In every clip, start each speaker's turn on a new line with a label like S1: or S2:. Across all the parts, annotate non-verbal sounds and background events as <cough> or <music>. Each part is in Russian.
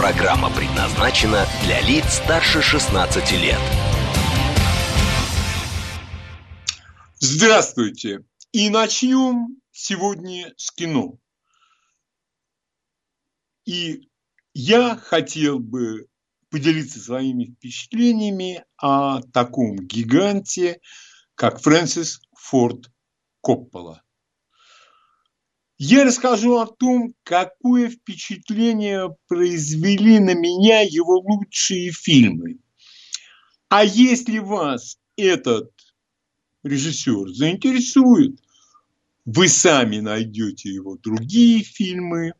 S1: Программа предназначена для лиц старше 16 лет.
S2: Здравствуйте! И начнем сегодня с кино. И я хотел бы поделиться своими впечатлениями о таком гиганте, как Фрэнсис Форд Коппола. Я расскажу о том, какое впечатление произвели на меня его лучшие фильмы. А если вас этот режиссер заинтересует, вы сами найдете его другие фильмы.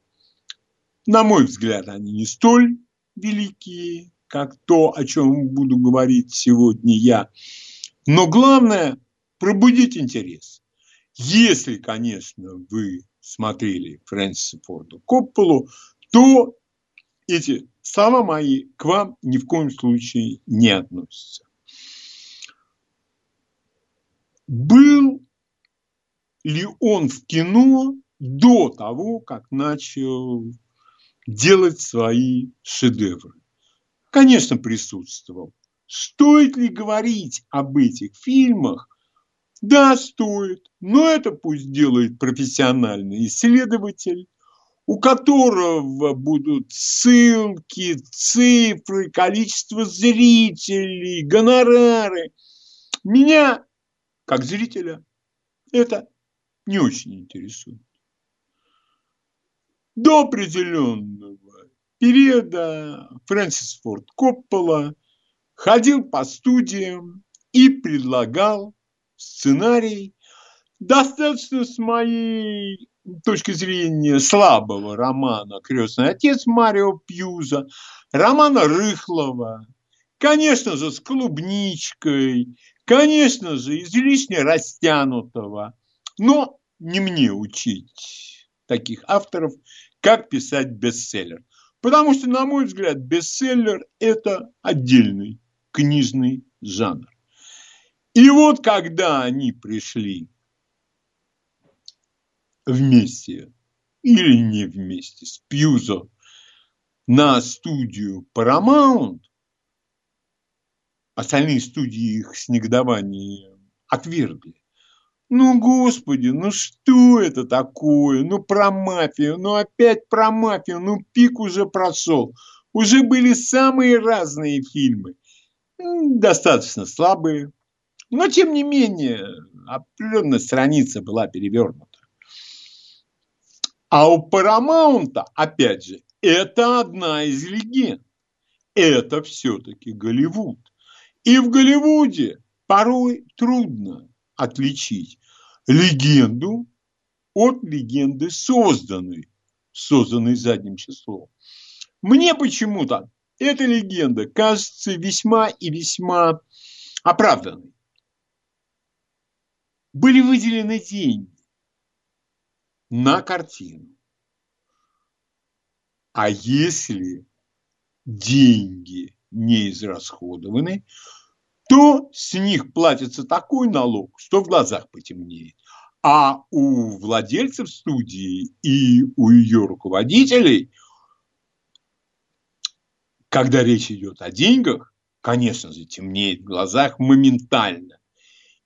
S2: На мой взгляд, они не столь великие, как то, о чем буду говорить сегодня я. Но главное – пробудить интерес. Если, конечно, вы смотрели Фрэнсиса Форда Копполу, то эти слова мои к вам ни в коем случае не относятся. Был ли он в кино до того, как начал делать свои шедевры? Конечно, присутствовал. Стоит ли говорить об этих фильмах? Да, стоит. Но это пусть делает профессиональный исследователь, у которого будут ссылки, цифры, количество зрителей, гонорары. Меня как зрителя, это не очень интересует. До определенного периода Фрэнсис Форд Коппола ходил по студиям и предлагал сценарий достаточно с моей точки зрения слабого романа «Крестный отец» Марио Пьюза, романа Рыхлова, конечно же, с клубничкой, Конечно же, излишне растянутого, но не мне учить таких авторов, как писать бестселлер. Потому что, на мой взгляд, бестселлер – это отдельный книжный жанр. И вот когда они пришли вместе или не вместе с Пьюзо на студию Paramount, Остальные студии их с негодованием отвергли. Ну, господи, ну что это такое? Ну, про мафию, ну опять про мафию, ну пик уже прошел. Уже были самые разные фильмы. Достаточно слабые. Но, тем не менее, определенная страница была перевернута. А у Парамаунта, опять же, это одна из легенд. Это все-таки Голливуд. И в Голливуде порой трудно отличить легенду от легенды созданной, созданной задним числом. Мне почему-то эта легенда кажется весьма и весьма оправданной. Были выделены деньги на картину. А если деньги не израсходованы, то с них платится такой налог, что в глазах потемнеет. А у владельцев студии и у ее руководителей, когда речь идет о деньгах, конечно же, темнеет в глазах моментально.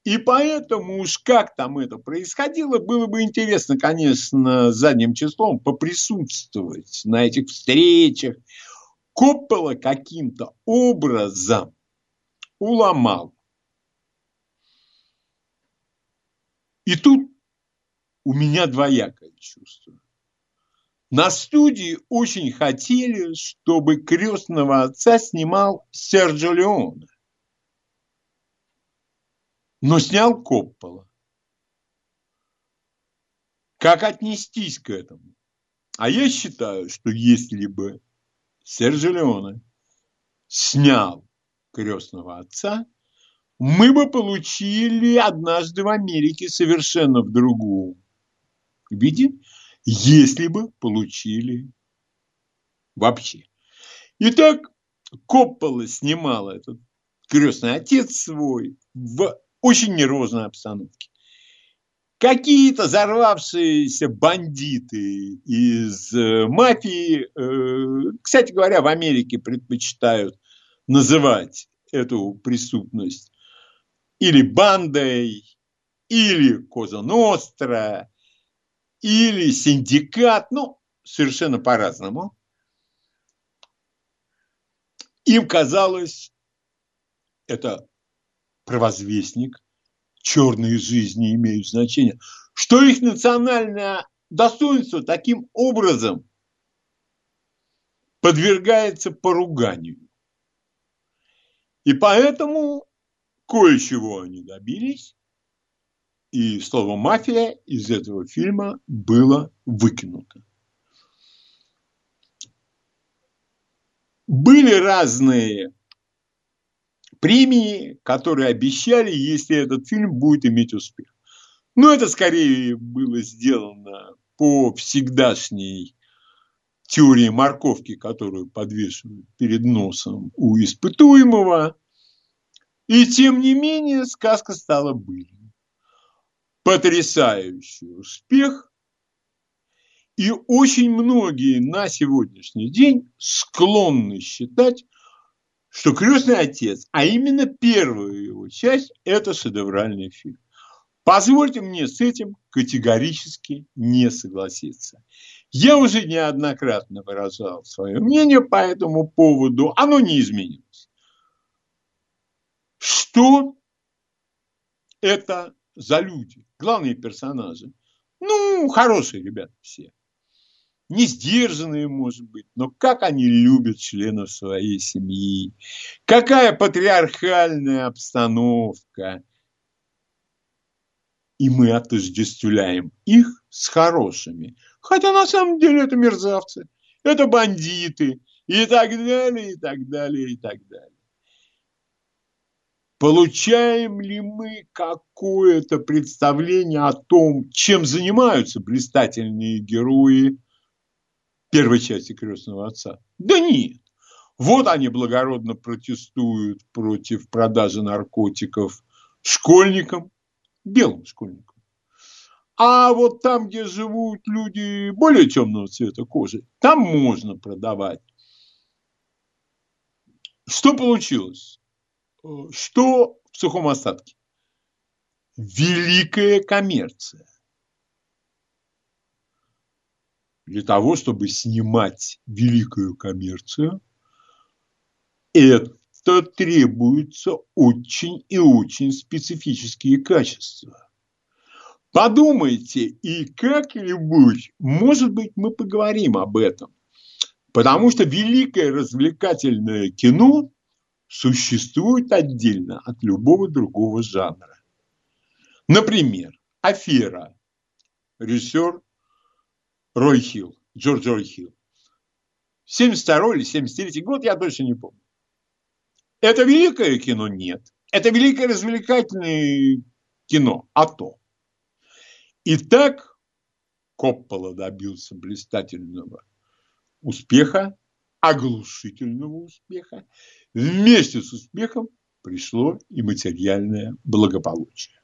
S2: И поэтому уж как там это происходило, было бы интересно, конечно, задним числом поприсутствовать на этих встречах, Коппола каким-то образом уломал. И тут у меня двоякое чувство. На студии очень хотели, чтобы крестного отца снимал Серджо Леоне. Но снял Коппола. Как отнестись к этому? А я считаю, что если бы Серджо Леоне снял крестного отца мы бы получили однажды в Америке совершенно в другом виде, если бы получили вообще. Итак, Коппола снимала этот крестный отец свой в очень нервозной обстановке. Какие-то взорвавшиеся бандиты из э, мафии, э, кстати говоря, в Америке предпочитают называть эту преступность или бандой, или Коза Ностра, или синдикат, ну, совершенно по-разному. Им казалось, это провозвестник, черные жизни имеют значение, что их национальное достоинство таким образом подвергается поруганию. И поэтому кое-чего они добились, и слово «мафия» из этого фильма было выкинуто. Были разные премии, которые обещали, если этот фильм будет иметь успех. Но это скорее было сделано по всегдашней теории морковки, которую подвешивают перед носом у испытуемого. И тем не менее сказка стала былью потрясающий успех, и очень многие на сегодняшний день склонны считать, что «Крестный отец», а именно первая его часть – это шедевральный фильм. Позвольте мне с этим категорически не согласиться. Я уже неоднократно выражал свое мнение по этому поводу, оно не изменилось. Что это за люди, главные персонажи. Ну, хорошие ребята все. Не сдержанные, может быть, но как они любят членов своей семьи. Какая патриархальная обстановка. И мы отождествляем их с хорошими. Хотя на самом деле это мерзавцы, это бандиты и так далее, и так далее, и так далее. Получаем ли мы какое-то представление о том, чем занимаются блистательные герои первой части «Крестного отца»? Да нет. Вот они благородно протестуют против продажи наркотиков школьникам, белым школьникам. А вот там, где живут люди более темного цвета кожи, там можно продавать. Что получилось? Что в сухом остатке? Великая коммерция. Для того, чтобы снимать великую коммерцию, это требуются очень и очень специфические качества. Подумайте, и как-нибудь, может быть, мы поговорим об этом. Потому что великое развлекательное кино существует отдельно от любого другого жанра. Например, «Афера», режиссер Рой Хилл, Джордж Рой Хилл. 72 или 73 год, я точно не помню. Это великое кино? Нет. Это великое развлекательное кино? А то. Итак, Коппола добился блистательного успеха, оглушительного успеха. Вместе с успехом пришло и материальное благополучие.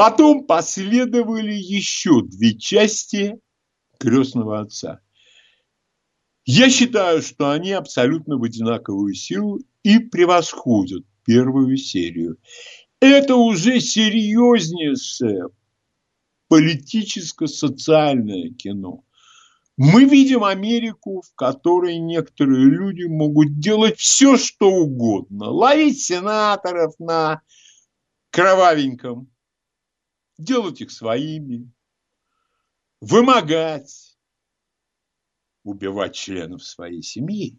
S2: Потом последовали еще две части крестного отца. Я считаю, что они абсолютно в одинаковую силу и превосходят первую серию. Это уже серьезнейшее политическо-социальное кино. Мы видим Америку, в которой некоторые люди могут делать все, что угодно. Ловить сенаторов на кровавеньком, делать их своими, вымогать, убивать членов своей семьи,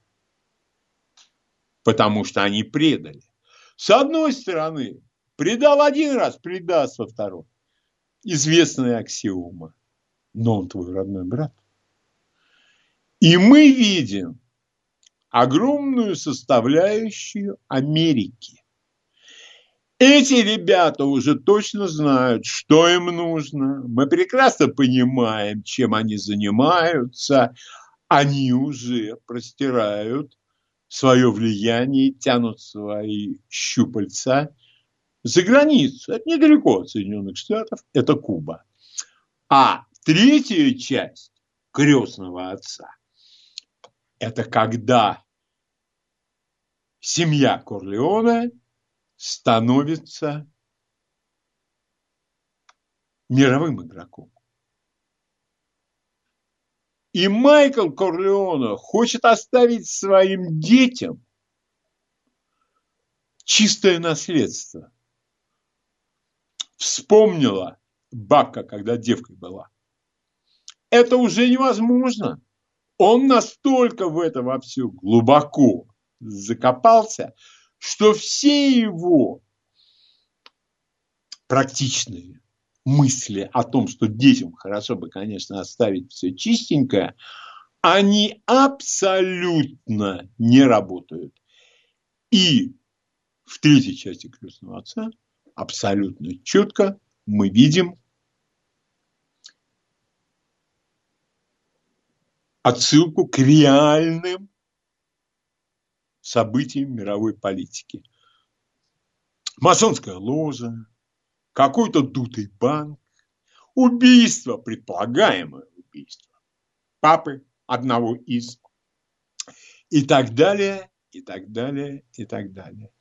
S2: потому что они предали. С одной стороны, предал один раз, предаст во второй. Известная аксиома. Но он твой родной брат. И мы видим огромную составляющую Америки. Эти ребята уже точно знают, что им нужно. Мы прекрасно понимаем, чем они занимаются. Они уже простирают свое влияние, тянут свои щупальца за границу. Это недалеко от Соединенных Штатов, это Куба. А третья часть крестного отца – это когда семья Корлеона становится мировым игроком. И Майкл Корлеона хочет оставить своим детям чистое наследство. Вспомнила бабка, когда девкой была. Это уже невозможно. Он настолько в это во все глубоко закопался, что все его практичные мысли о том, что детям хорошо бы, конечно, оставить все чистенькое, они абсолютно не работают. И в третьей части крестного отца абсолютно четко мы видим отсылку к реальным событиям мировой политики. Масонская ложа, какой-то дутый банк, убийство, предполагаемое убийство папы одного из, и так далее, и так далее, и так далее.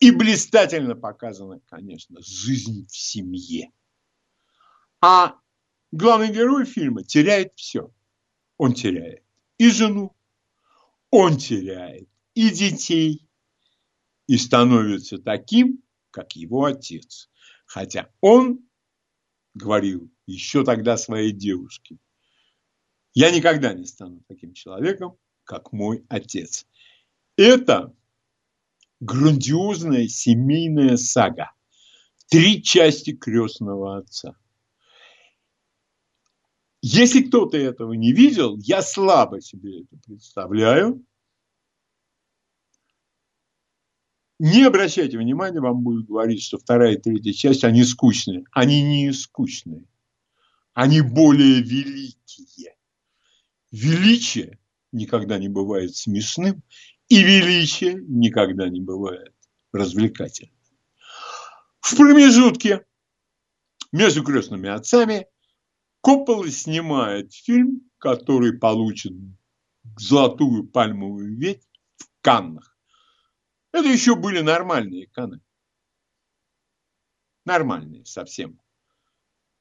S2: И блистательно показана, конечно, жизнь в семье. А главный герой фильма теряет все. Он теряет и жену, он теряет и детей, и становится таким, как его отец. Хотя он говорил еще тогда своей девушке, я никогда не стану таким человеком, как мой отец. Это грандиозная семейная сага. Три части крестного отца. Если кто-то этого не видел, я слабо себе это представляю. Не обращайте внимания, вам будут говорить, что вторая и третья часть, они скучные. Они не скучные. Они более великие. Величие никогда не бывает смешным, и величие никогда не бывает развлекательным. В промежутке между крестными отцами Коппола снимает фильм, который получит золотую пальмовую ветвь в Каннах. Это еще были нормальные каны. Нормальные совсем.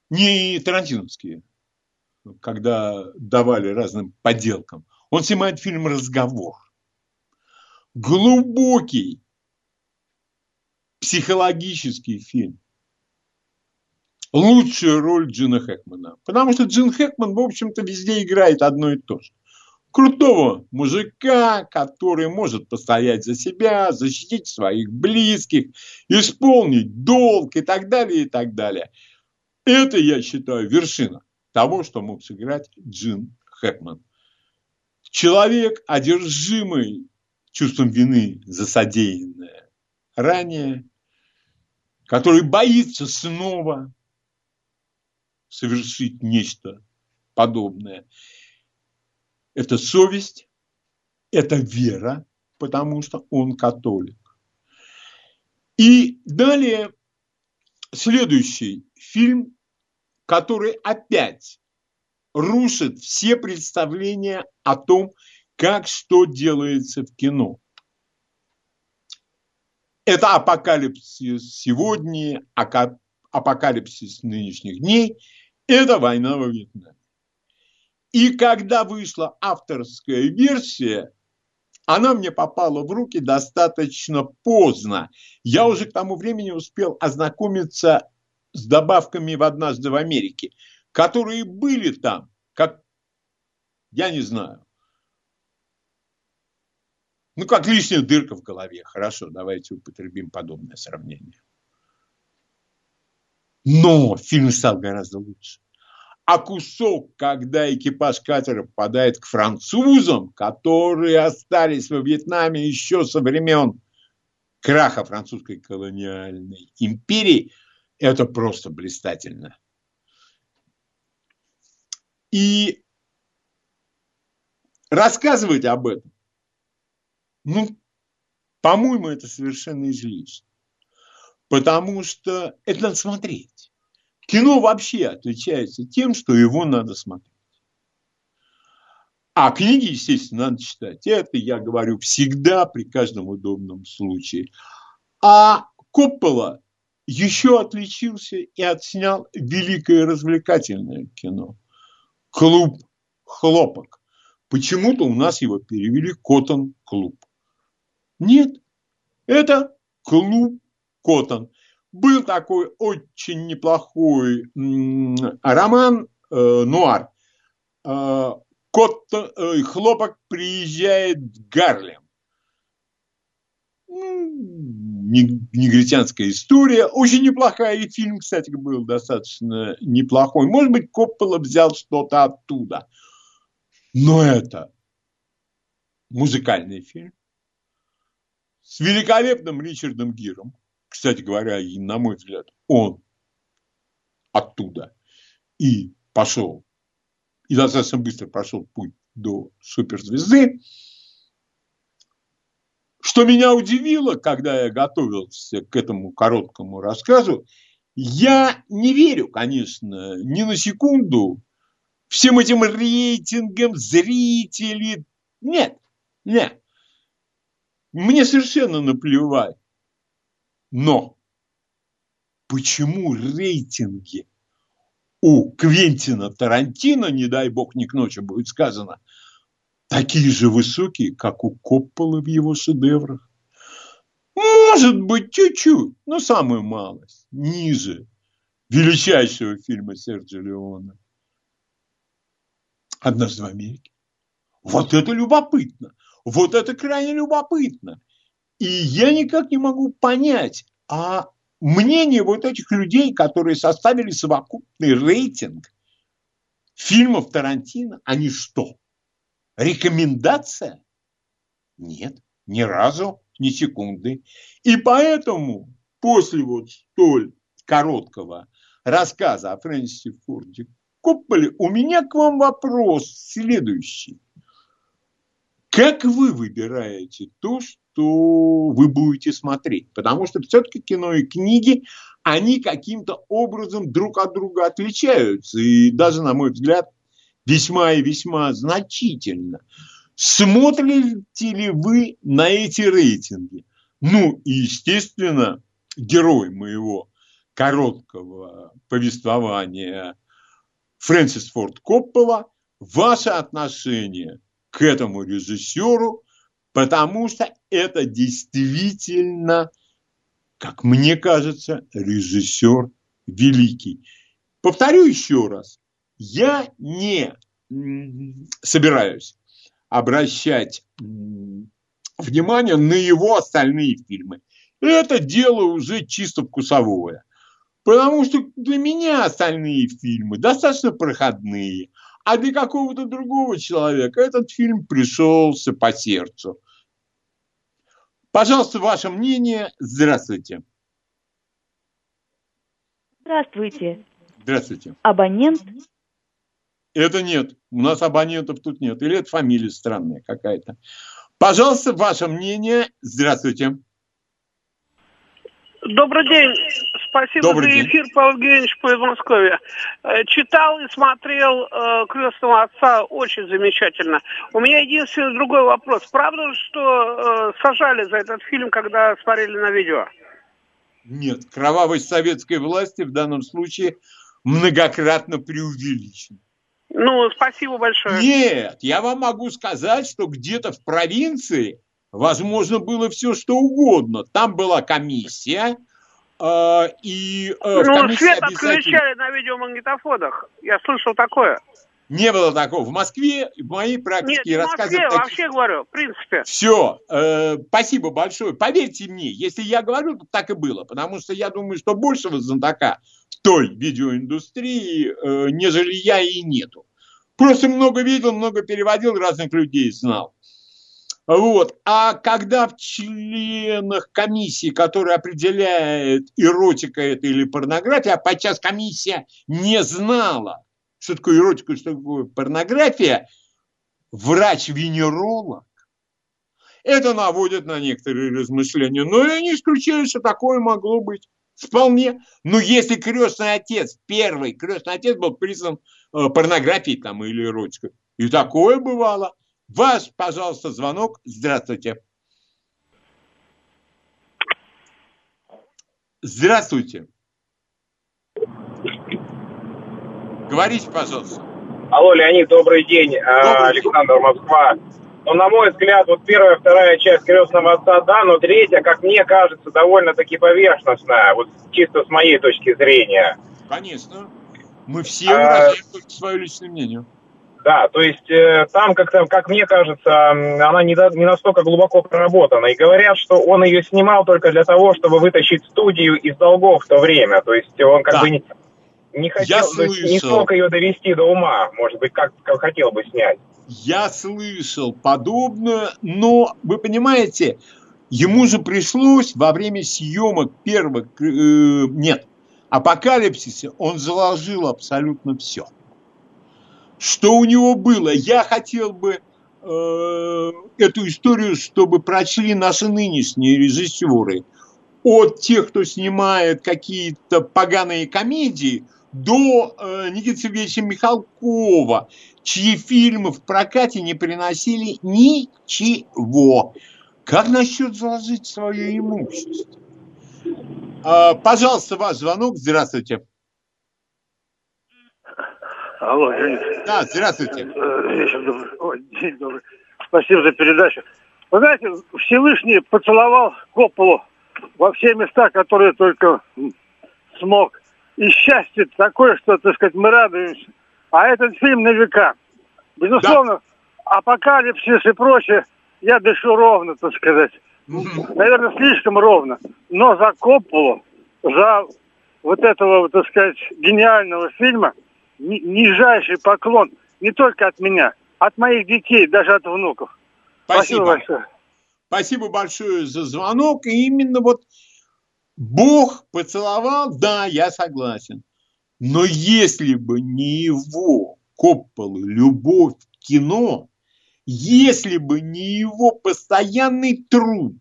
S2: Не тарантиновские, когда давали разным подделкам. Он снимает фильм «Разговор». Глубокий психологический фильм. Лучшая роль Джина Хэкмана. Потому что Джин Хэкман, в общем-то, везде играет одно и то же крутого мужика, который может постоять за себя, защитить своих близких, исполнить долг и так далее, и так далее. Это, я считаю, вершина того, что мог сыграть Джин Хэкман. Человек, одержимый чувством вины за содеянное ранее, который боится снова совершить нечто подобное – это совесть, это вера, потому что он католик. И далее следующий фильм, который опять рушит все представления о том, как что делается в кино. Это апокалипсис сегодня, апокалипсис нынешних дней, это война во Вьетнаме. И когда вышла авторская версия, она мне попала в руки достаточно поздно. Я уже к тому времени успел ознакомиться с добавками в «Однажды в Америке», которые были там, как, я не знаю, ну, как лишняя дырка в голове. Хорошо, давайте употребим подобное сравнение. Но фильм стал гораздо лучше. А кусок, когда экипаж катера попадает к французам, которые остались во Вьетнаме еще со времен краха французской колониальной империи, это просто блистательно. И рассказывать об этом, ну, по-моему, это совершенно излишне. Потому что это надо смотреть. Кино вообще отличается тем, что его надо смотреть. А книги, естественно, надо читать. Это я говорю всегда при каждом удобном случае. А Коппола еще отличился и отснял великое развлекательное кино. Клуб хлопок. Почему-то у нас его перевели Коттон клуб. Нет, это клуб Коттон. Был такой очень неплохой роман э, «Нуар». Э, Коттон, э, хлопок приезжает в Гарлем. негритянская история. Очень неплохая. И фильм, кстати, был достаточно неплохой. Может быть, Коппола взял что-то оттуда. Но это музыкальный фильм с великолепным Ричардом Гиром. Кстати говоря, и, на мой взгляд, он оттуда и пошел, и достаточно быстро прошел путь до суперзвезды. Что меня удивило, когда я готовился к этому короткому рассказу, я не верю, конечно, ни на секунду всем этим рейтингам зрителей. Нет, нет. Мне совершенно наплевать. Но почему рейтинги у Квентина Тарантино, не дай бог, не к ночи будет сказано, такие же высокие, как у Коппола в его шедеврах? Может быть, чуть-чуть, но самую малость, ниже величайшего фильма Серджио Леона. Однажды в Америке. Вот это любопытно. Вот это крайне любопытно. И я никак не могу понять, а мнение вот этих людей, которые составили совокупный рейтинг фильмов Тарантино, они что? Рекомендация? Нет, ни разу, ни секунды. И поэтому после вот столь короткого рассказа о Фрэнсисе Форде Копполе у меня к вам вопрос следующий. Как вы выбираете то, что вы будете смотреть? Потому что все-таки кино и книги, они каким-то образом друг от друга отличаются. И даже, на мой взгляд, весьма и весьма значительно. Смотрите ли вы на эти рейтинги? Ну, и, естественно, герой моего короткого повествования Фрэнсис Форд Коппола, ваше отношение к этому режиссеру, потому что это действительно, как мне кажется, режиссер великий. Повторю еще раз, я не собираюсь обращать внимание на его остальные фильмы. Это дело уже чисто вкусовое. Потому что для меня остальные фильмы достаточно проходные – а для какого-то другого человека этот фильм пришелся по сердцу. Пожалуйста, ваше мнение. Здравствуйте.
S3: Здравствуйте.
S2: Здравствуйте.
S3: Абонент?
S2: Это нет. У нас абонентов тут нет. Или это фамилия странная какая-то. Пожалуйста, ваше мнение. Здравствуйте.
S4: Добрый день. Спасибо
S2: Добрый
S4: за
S2: день.
S4: эфир, Павел Евгеньевич Подмосковье. Э, Читал и смотрел э, «Крестного отца» очень замечательно. У меня единственный другой вопрос. Правда, что э, сажали за этот фильм, когда смотрели на видео?
S2: Нет, кровавость советской власти в данном случае многократно преувеличена.
S4: Ну, спасибо большое.
S2: Нет, я вам могу сказать, что где-то в провинции возможно было все что угодно. Там была комиссия, и э,
S4: Ну,
S2: комиссии
S4: свет
S2: обязательно-
S4: отключали на видеомагнитофонах. Я слышал такое.
S2: Не было такого. В Москве в моей практике
S4: Нет, в Москве
S2: таких...
S4: вообще говорю, в принципе.
S2: Все, э, спасибо большое. Поверьте мне, если я говорю, то так и было. Потому что я думаю, что большего знатока той видеоиндустрии, э, нежели я и нету. Просто много видел, много переводил, разных людей знал. Вот. А когда в членах комиссии, которая определяет, эротика это или порнография, а подчас комиссия не знала, что такое эротика, что такое порнография, врач-венеролог, это наводит на некоторые размышления. Но я не исключаю, что такое могло быть. Вполне. Но если крестный отец, первый крестный отец был признан э, порнографией там или эротикой. И такое бывало. Ваш, пожалуйста, звонок. Здравствуйте. Здравствуйте. Говорите, пожалуйста.
S3: Алло, Леонид, добрый день. А,
S2: Добрый
S3: Александр, Москва. Ну, на мой взгляд, вот первая, вторая часть крестного отца, да, но третья, как мне кажется, довольно-таки поверхностная, вот чисто с моей точки зрения.
S2: Конечно. Мы все
S3: А-
S2: выражаем свое личное мнение.
S3: Да, то есть э, там, как-то, как мне кажется, она не, до- не настолько глубоко проработана. И говорят, что он ее снимал только для того, чтобы вытащить студию из долгов в то время. То есть он как
S2: Да.
S3: бы не, не хотел, есть не смог ее довести до ума, может быть, как, как хотел бы снять.
S2: Я слышал подобное, но вы понимаете, ему же пришлось во время съемок первых, э, нет, апокалипсиса, он заложил абсолютно все. Что у него было? Я хотел бы э, эту историю, чтобы прочли наши нынешние режиссеры. От тех, кто снимает какие-то поганые комедии, до э, Никиты Сергеевича Михалкова, чьи фильмы в прокате не приносили ничего. Как насчет заложить свое имущество? А, пожалуйста, ваш звонок. Здравствуйте.
S5: Алло, Леонид.
S2: Да, здравствуйте.
S5: Э, Вечер добрый. Ой, день добрый. Спасибо за передачу. Вы знаете, Всевышний поцеловал Копполу во все места, которые только смог. И счастье такое, что, так сказать, мы радуемся. А этот фильм на века. Безусловно, апокалипсис и прочее, я дышу ровно, так сказать. Наверное, слишком ровно. Но за Копполу, за вот этого, так сказать, гениального фильма ни- нижайший поклон не только от меня, от моих детей, даже от внуков. Спасибо,
S2: Спасибо.
S5: большое.
S2: Спасибо большое за звонок. И именно вот Бог поцеловал, да, я согласен. Но если бы не его Копполы любовь к кино, если бы не его постоянный труд,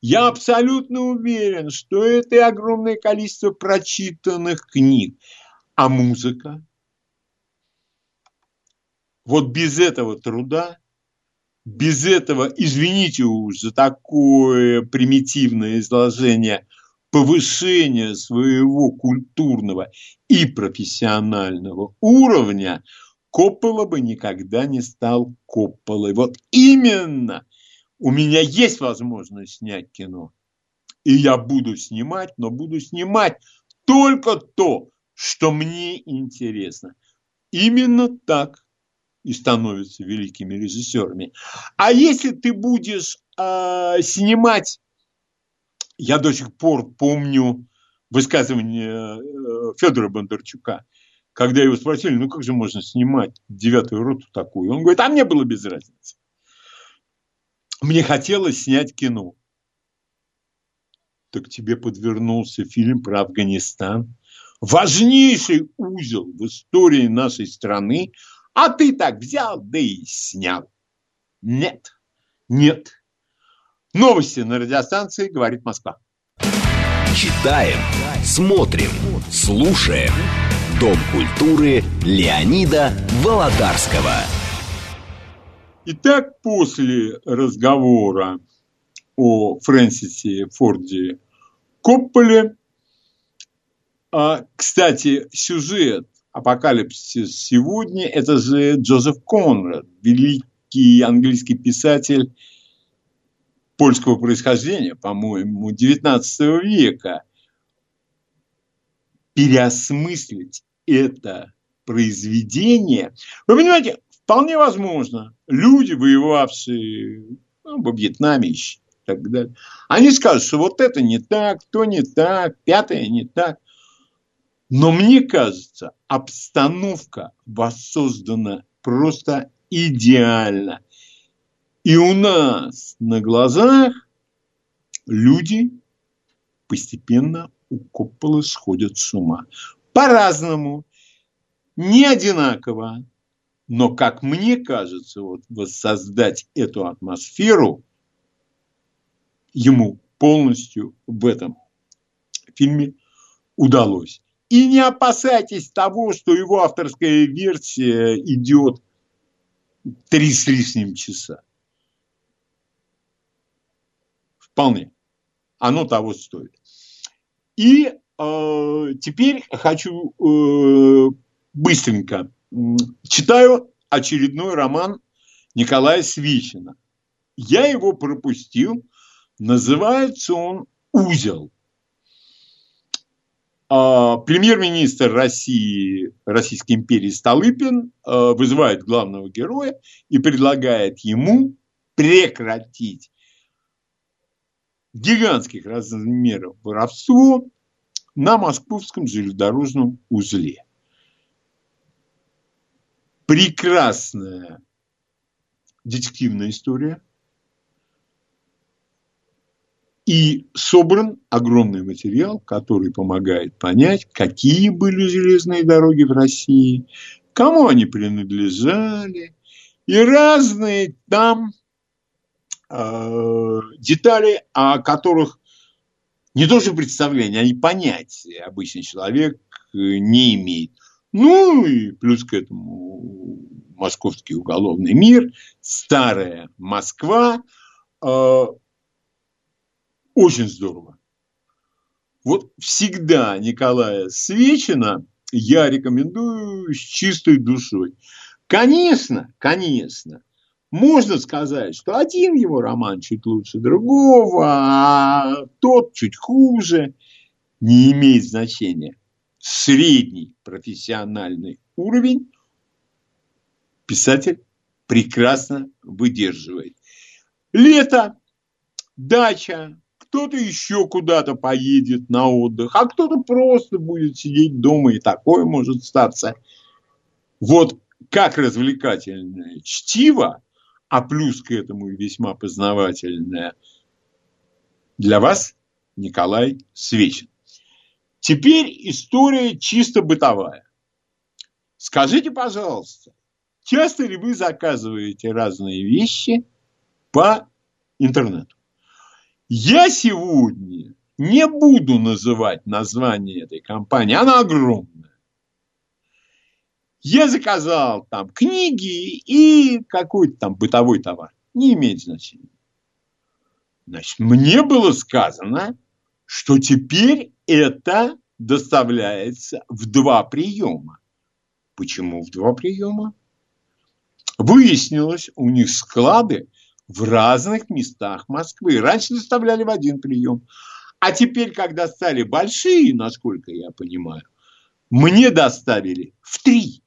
S2: я абсолютно уверен, что это и огромное количество прочитанных книг. А музыка? Вот без этого труда, без этого, извините уж за такое примитивное изложение, повышения своего культурного и профессионального уровня, Коппола бы никогда не стал Копполой. Вот именно у меня есть возможность снять кино. И я буду снимать, но буду снимать только то, что мне интересно. Именно так и становятся великими режиссерами. А если ты будешь э, снимать, я до сих пор помню высказывание э, Федора Бондарчука, когда его спросили, ну как же можно снимать девятую роту такую? Он говорит, а мне было без разницы. Мне хотелось снять кино. Так тебе подвернулся фильм про Афганистан. Важнейший узел в истории нашей страны, а ты так взял, да и снял. Нет, нет. Новости на радиостанции «Говорит Москва».
S1: Читаем, смотрим, слушаем. Дом культуры Леонида Володарского.
S2: Итак, после разговора о Фрэнсисе Форде Копполе, а, кстати, сюжет «Апокалипсис сегодня» – это же Джозеф Конрад, великий английский писатель польского происхождения, по-моему, XIX века. Переосмыслить это произведение. Вы понимаете, вполне возможно, люди, воевавшие ну, во Вьетнаме и так далее, они скажут, что вот это не так, то не так, пятое не так. Но мне кажется, обстановка воссоздана просто идеально. И у нас на глазах люди постепенно у Копполы сходят с ума. По-разному, не одинаково, но, как мне кажется, вот воссоздать эту атмосферу ему полностью в этом фильме удалось. И не опасайтесь того, что его авторская версия идет три с лишним часа. Вполне. Оно того стоит. И э, теперь хочу э, быстренько. Читаю очередной роман Николая Свищина. Я его пропустил. Называется он «Узел». А, премьер-министр России, Российской империи Столыпин э, вызывает главного героя и предлагает ему прекратить гигантских размеров воровство на московском железнодорожном узле. Прекрасная детективная история. И собран огромный материал, который помогает понять, какие были железные дороги в России, кому они принадлежали, и разные там э, детали, о которых не то что представление, а и понятия обычный человек э, не имеет. Ну и плюс к этому московский уголовный мир, старая Москва. Э, очень здорово. Вот всегда Николая Свечина я рекомендую с чистой душой. Конечно, конечно, можно сказать, что один его роман чуть лучше другого, а тот чуть хуже. Не имеет значения. Средний профессиональный уровень писатель прекрасно выдерживает. Лето, дача, кто-то еще куда-то поедет на отдых, а кто-то просто будет сидеть дома, и такое может статься. Вот как развлекательное чтиво а плюс к этому весьма познавательная для вас Николай Свечин. Теперь история чисто бытовая. Скажите, пожалуйста, часто ли вы заказываете разные вещи по интернету? Я сегодня не буду называть название этой компании, она огромная. Я заказал там книги и какой-то там бытовой товар. Не имеет значения. Значит, мне было сказано, что теперь это доставляется в два приема. Почему в два приема? Выяснилось, у них склады в разных местах Москвы. Раньше доставляли в один прием. А теперь, когда стали большие, насколько я понимаю, мне доставили в три.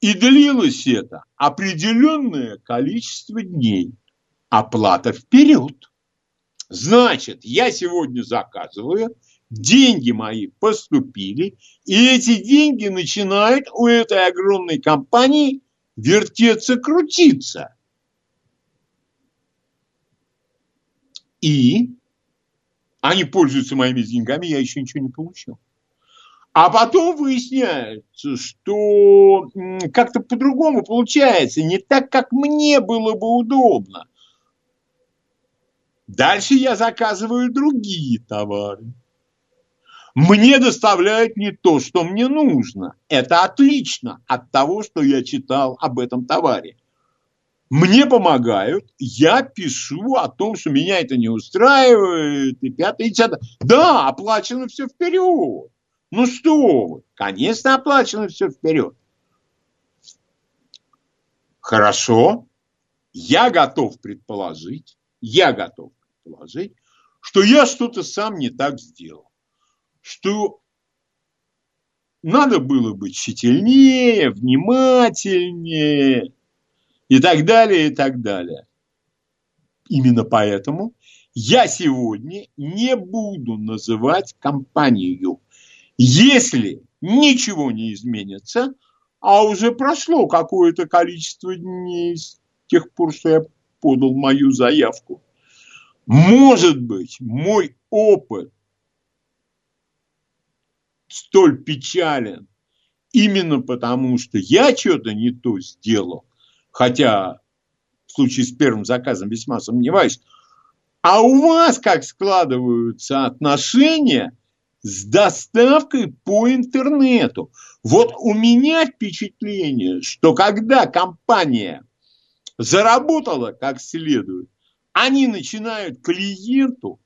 S2: И длилось это определенное количество дней. Оплата вперед. Значит, я сегодня заказываю, деньги мои поступили, и эти деньги начинают у этой огромной компании вертеться, крутиться. И они пользуются моими деньгами, я еще ничего не получил. А потом выясняется, что как-то по-другому получается, не так, как мне было бы удобно. Дальше я заказываю другие товары. Мне доставляют не то, что мне нужно. Это отлично от того, что я читал об этом товаре. Мне помогают, я пишу о том, что меня это не устраивает, и пятое, и десятое. Да, оплачено все вперед. Ну что вы, конечно, оплачено все вперед. Хорошо, я готов предположить, я готов предположить, что я что-то сам не так сделал. Что надо было быть тщательнее, внимательнее и так далее, и так далее. Именно поэтому я сегодня не буду называть компанию. Если ничего не изменится, а уже прошло какое-то количество дней с тех пор, что я подал мою заявку, может быть, мой опыт столь печален именно потому, что я что-то не то сделал, хотя в случае с первым заказом весьма сомневаюсь, а у вас как складываются отношения с доставкой по интернету? Вот у меня впечатление, что когда компания заработала как следует, они начинают клиенту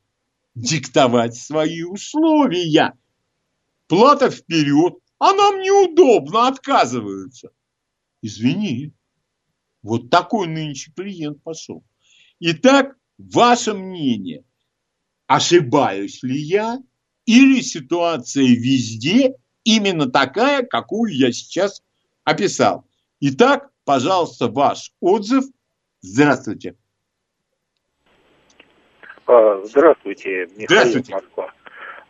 S2: диктовать свои условия. Плата вперед, а нам неудобно, отказываются. Извини, вот такой нынче клиент пошел. Итак, ваше мнение, ошибаюсь ли я или ситуация везде именно такая, какую я сейчас описал. Итак, пожалуйста, ваш отзыв. Здравствуйте.
S6: А, здравствуйте, Михаил Здравствуйте. Москва.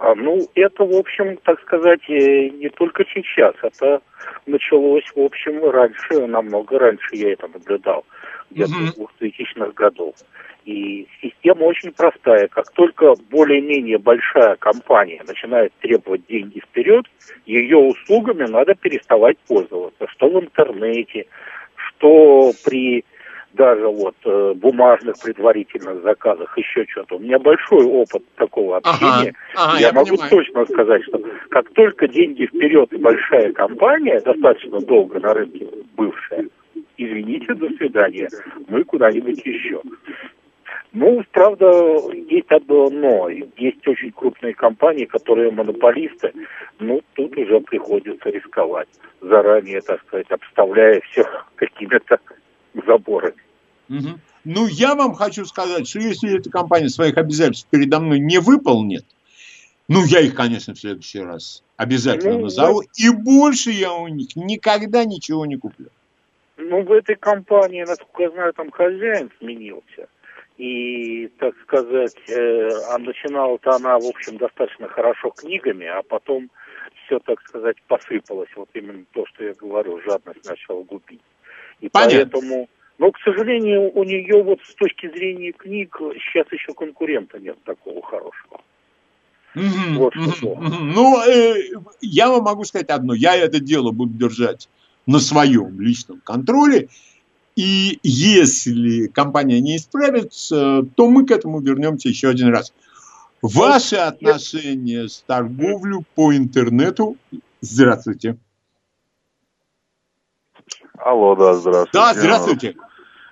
S6: А, ну, это, в общем, так сказать, э, не только сейчас. Это началось, в общем, раньше, намного раньше я это наблюдал, где-то угу. с 2000-х годов. И система очень простая. Как только более-менее большая компания начинает требовать деньги вперед, ее услугами надо переставать пользоваться. Что в интернете, что при даже вот э, бумажных предварительных заказах, еще что-то. У меня большой опыт такого общения. Ага, ага, я, я могу понимаю. точно сказать, что как только деньги вперед и большая компания, достаточно долго на рынке бывшая, извините, до свидания, мы куда-нибудь еще. Ну, правда, есть одно но. Есть очень крупные компании, которые монополисты. Ну, тут уже приходится рисковать. Заранее, так сказать, обставляя все какими-то заборами.
S2: Угу. Ну, я вам хочу сказать, что если эта компания своих обязательств передо мной не выполнит, ну, я их, конечно, в следующий раз обязательно ну, назову. И больше я у них никогда ничего не куплю.
S6: Ну, в этой компании, насколько я знаю, там хозяин сменился. И, так сказать, э, а начинала-то она, в общем, достаточно хорошо книгами, а потом все, так сказать, посыпалось. Вот именно то, что я говорю, жадность начала губить. И Понятно. поэтому но, к сожалению, у нее вот с точки зрения книг сейчас еще конкурента нет такого хорошего.
S2: Mm-hmm, вот mm-hmm. Ну, э, я вам могу сказать одно. Я это дело буду держать на своем личном контроле. И если компания не исправится, то мы к этому вернемся еще один раз. Ваши отношения с торговлей по интернету. Здравствуйте.
S7: Алло, да, здравствуйте.
S2: Да, здравствуйте.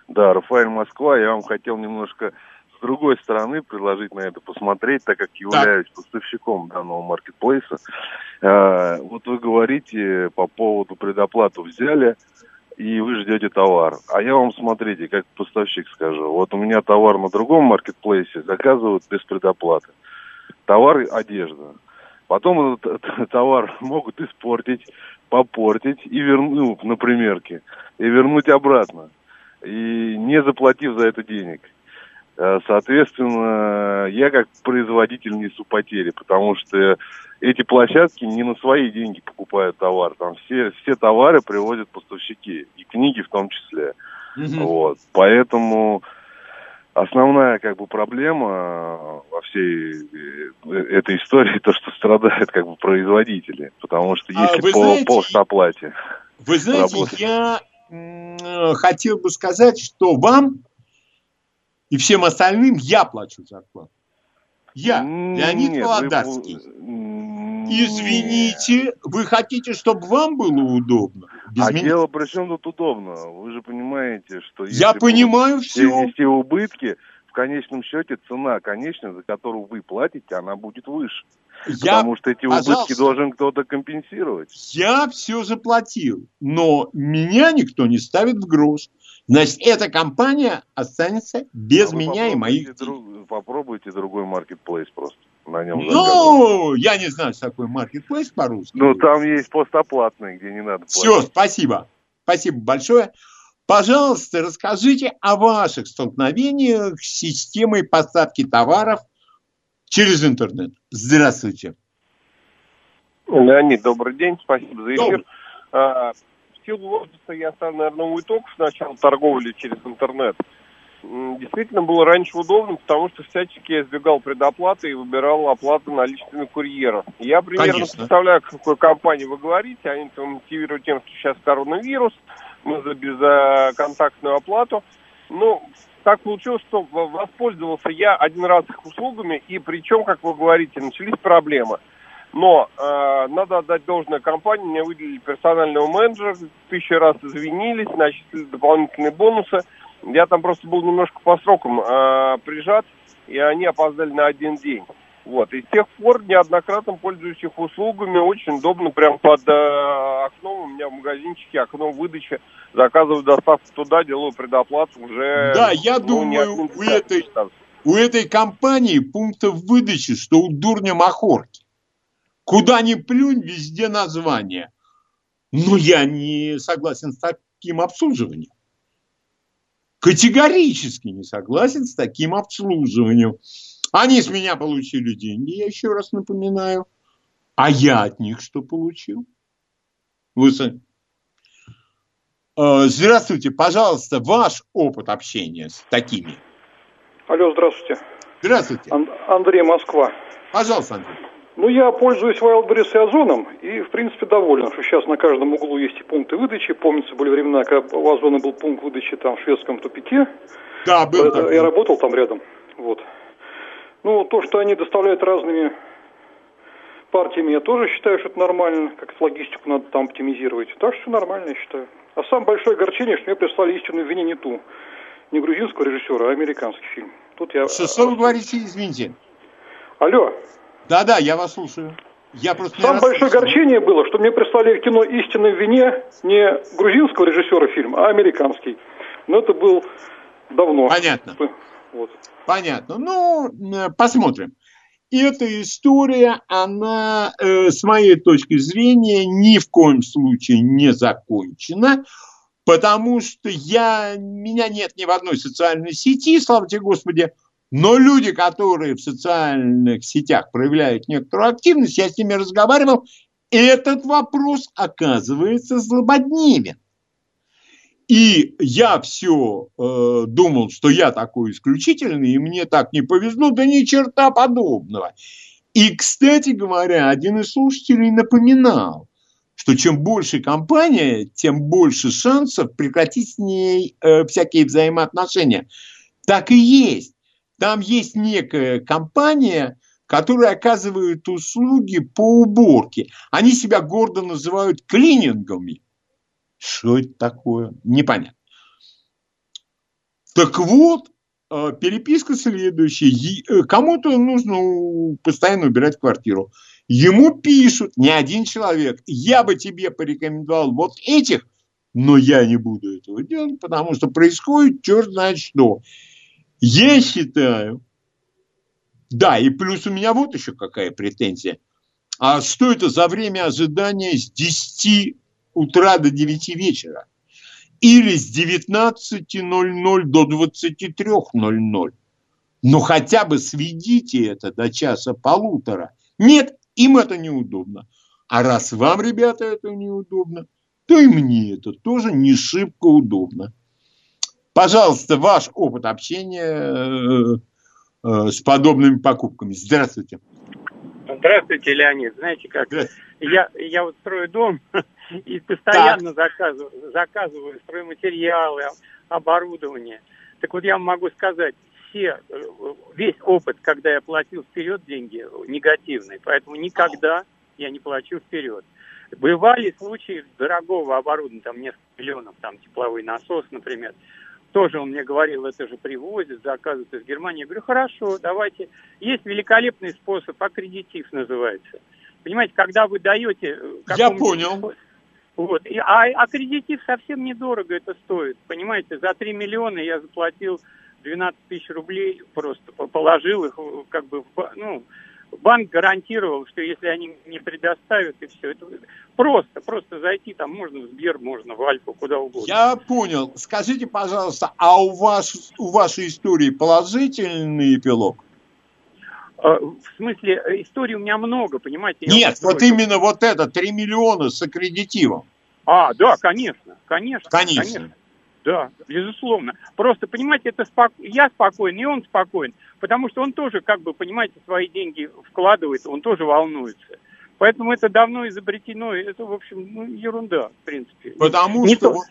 S7: Да, Рафаэль Москва. Я вам хотел немножко с другой стороны предложить на это посмотреть, так как являюсь так. поставщиком данного маркетплейса. А, вот вы говорите по поводу предоплату взяли, и вы ждете товар. А я вам, смотрите, как поставщик скажу. Вот у меня товар на другом маркетплейсе заказывают без предоплаты. Товар – одежда. Потом этот <laughs> товар могут испортить, попортить и вернуть ну, на примерке, и вернуть обратно и не заплатив за это денег. Э, соответственно, я как производитель несу потери, потому что эти площадки не на свои деньги покупают товар. Там все, все товары привозят поставщики, и книги в том числе. Mm-hmm. Вот. Поэтому основная как бы проблема во всей э, этой истории <laughs> то, что страдают как бы производители, потому что если а по, знаете, по оплате.
S2: Вы знаете, работать... я хотел бы сказать, что вам и всем остальным я плачу зарплату. Я, Леонид Нет, Володарский. Вы... Извините, вы хотите, чтобы вам было удобно?
S7: Без а меня... дело при чем тут удобно? Вы же понимаете, что
S2: если я понимаю все.
S7: Если убытки, в конечном счете цена конечная, за которую вы платите, она будет выше. Я, Потому что эти убытки должен кто-то компенсировать.
S2: Я все заплатил, но меня никто не ставит в грош. значит, эта компания останется без а меня и моих
S7: друг, Попробуйте другой маркетплейс просто. На нем
S2: ну, я не знаю, что такое маркетплейс по-русски.
S7: Ну, там есть постоплатные, где не надо
S2: платить. Все, спасибо. Спасибо большое. Пожалуйста, расскажите о ваших столкновениях с системой поставки товаров через интернет. Здравствуйте.
S8: Леонид, добрый день, спасибо за эфир. А, в силу возраста я стал, наверное, уйдок с начала торговли через интернет. Действительно было раньше удобно, потому что всячески я избегал предоплаты и выбирал оплату наличными курьера. Я примерно Конечно. представляю, о какой компании вы говорите. Они это мотивируют тем, что сейчас коронавирус, мы за безконтактную оплату. Ну, так получилось, что воспользовался я один раз их услугами, и причем, как вы говорите, начались проблемы. Но э, надо отдать должное компании, мне выделили персонального менеджера, тысячу раз извинились, начислили дополнительные бонусы. Я там просто был немножко по срокам э, прижат, и они опоздали на один день. Вот. И с тех пор неоднократно пользуюсь их услугами. Очень удобно, прям под э, окном у меня в магазинчике, окно выдачи. Заказываю доставку туда, делаю предоплату уже.
S2: Да, я ну, думаю, у этой, у этой компании пунктов выдачи, что у дурня махорки. Куда ни плюнь, везде название. Но я не согласен с таким обслуживанием. Категорически не согласен с таким обслуживанием. Они с меня получили деньги, я еще раз напоминаю. А я от них что получил? Вы сами. Э, здравствуйте, пожалуйста, ваш опыт общения с такими.
S9: Алло, здравствуйте.
S2: Здравствуйте.
S9: Ан- Андрей, Москва.
S2: Пожалуйста, Андрей.
S9: Ну, я пользуюсь Wildberries и Озоном, и, в принципе, доволен, что сейчас на каждом углу есть и пункты выдачи. Помнится, были времена, когда у Озона был пункт выдачи там в шведском тупике.
S2: Да, был
S9: Я такой. работал там рядом. Вот. Ну, то, что они доставляют разными партиями, я тоже считаю, что это нормально. Как логистику надо там оптимизировать. Так что нормально, я считаю. А самое большое огорчение, что мне прислали истинную вине не ту. Не грузинского режиссера, а американский фильм.
S2: Тут я... Что, что вы говорите, извините?
S9: Алло.
S2: Да-да, я вас слушаю. Я
S9: просто Самое большое огорчение было, что мне прислали кино «Истинной вине» не грузинского режиссера фильм, а американский. Но это был давно.
S2: Понятно. Вот. Понятно. Ну, посмотрим. Эта история, она, э, с моей точки зрения, ни в коем случае не закончена, потому что я, меня нет ни в одной социальной сети, слава тебе Господи, но люди, которые в социальных сетях проявляют некоторую активность, я с ними разговаривал, этот вопрос оказывается злободневен. И я все э, думал, что я такой исключительный, и мне так не повезло, да ни черта подобного. И, кстати говоря, один из слушателей напоминал, что чем больше компания, тем больше шансов прекратить с ней э, всякие взаимоотношения. Так и есть. Там есть некая компания, которая оказывает услуги по уборке. Они себя гордо называют клинингами. Что это такое? Непонятно. Так вот, э, переписка следующая. Э, кому-то нужно постоянно убирать квартиру. Ему пишут, не один человек, я бы тебе порекомендовал вот этих, но я не буду этого делать, потому что происходит черт знает что. Я считаю, да, и плюс у меня вот еще какая претензия. А что это за время ожидания с 10 утра до 9 вечера? Или с 19.00 до 23.00? Ну, хотя бы сведите это до часа полутора. Нет, им это неудобно. А раз вам, ребята, это неудобно, то и мне это тоже не шибко удобно. Пожалуйста, ваш опыт общения э, э, с подобными покупками. Здравствуйте.
S10: Здравствуйте, Леонид. Знаете как? Я, я вот строю дом <laughs> и постоянно заказываю, заказываю стройматериалы, оборудование. Так вот я могу сказать, все, весь опыт, когда я платил вперед деньги, негативный. Поэтому никогда я не плачу вперед. Бывали случаи дорогого оборудования, там несколько миллионов, там тепловой насос, например тоже он мне говорил, это же привозят, заказывают из Германии. Я говорю, хорошо, давайте. Есть великолепный способ, аккредитив называется. Понимаете, когда вы даете...
S2: Э, Я понял.
S10: Вот. И, а аккредитив совсем недорого это стоит. Понимаете, за 3 миллиона я заплатил 12 тысяч рублей, просто положил их как бы в, ну, банк гарантировал, что если они не предоставят, и все. Это просто, просто зайти там можно в Сбер, можно в Альфу, куда угодно.
S2: Я понял. Скажите, пожалуйста, а у, вас, у вашей истории положительный эпилог?
S10: А, в смысле, истории у меня много, понимаете?
S2: Нет, вот именно вот это, 3 миллиона с аккредитивом.
S10: А, да, конечно, конечно.
S2: Конечно. конечно.
S10: Да, безусловно. Просто, понимаете, это спок... я спокоен, и он спокоен, потому что он тоже, как бы, понимаете, свои деньги вкладывает, он тоже волнуется. Поэтому это давно изобретено, это, в общем, ну, ерунда, в принципе.
S2: Потому Не что то... вот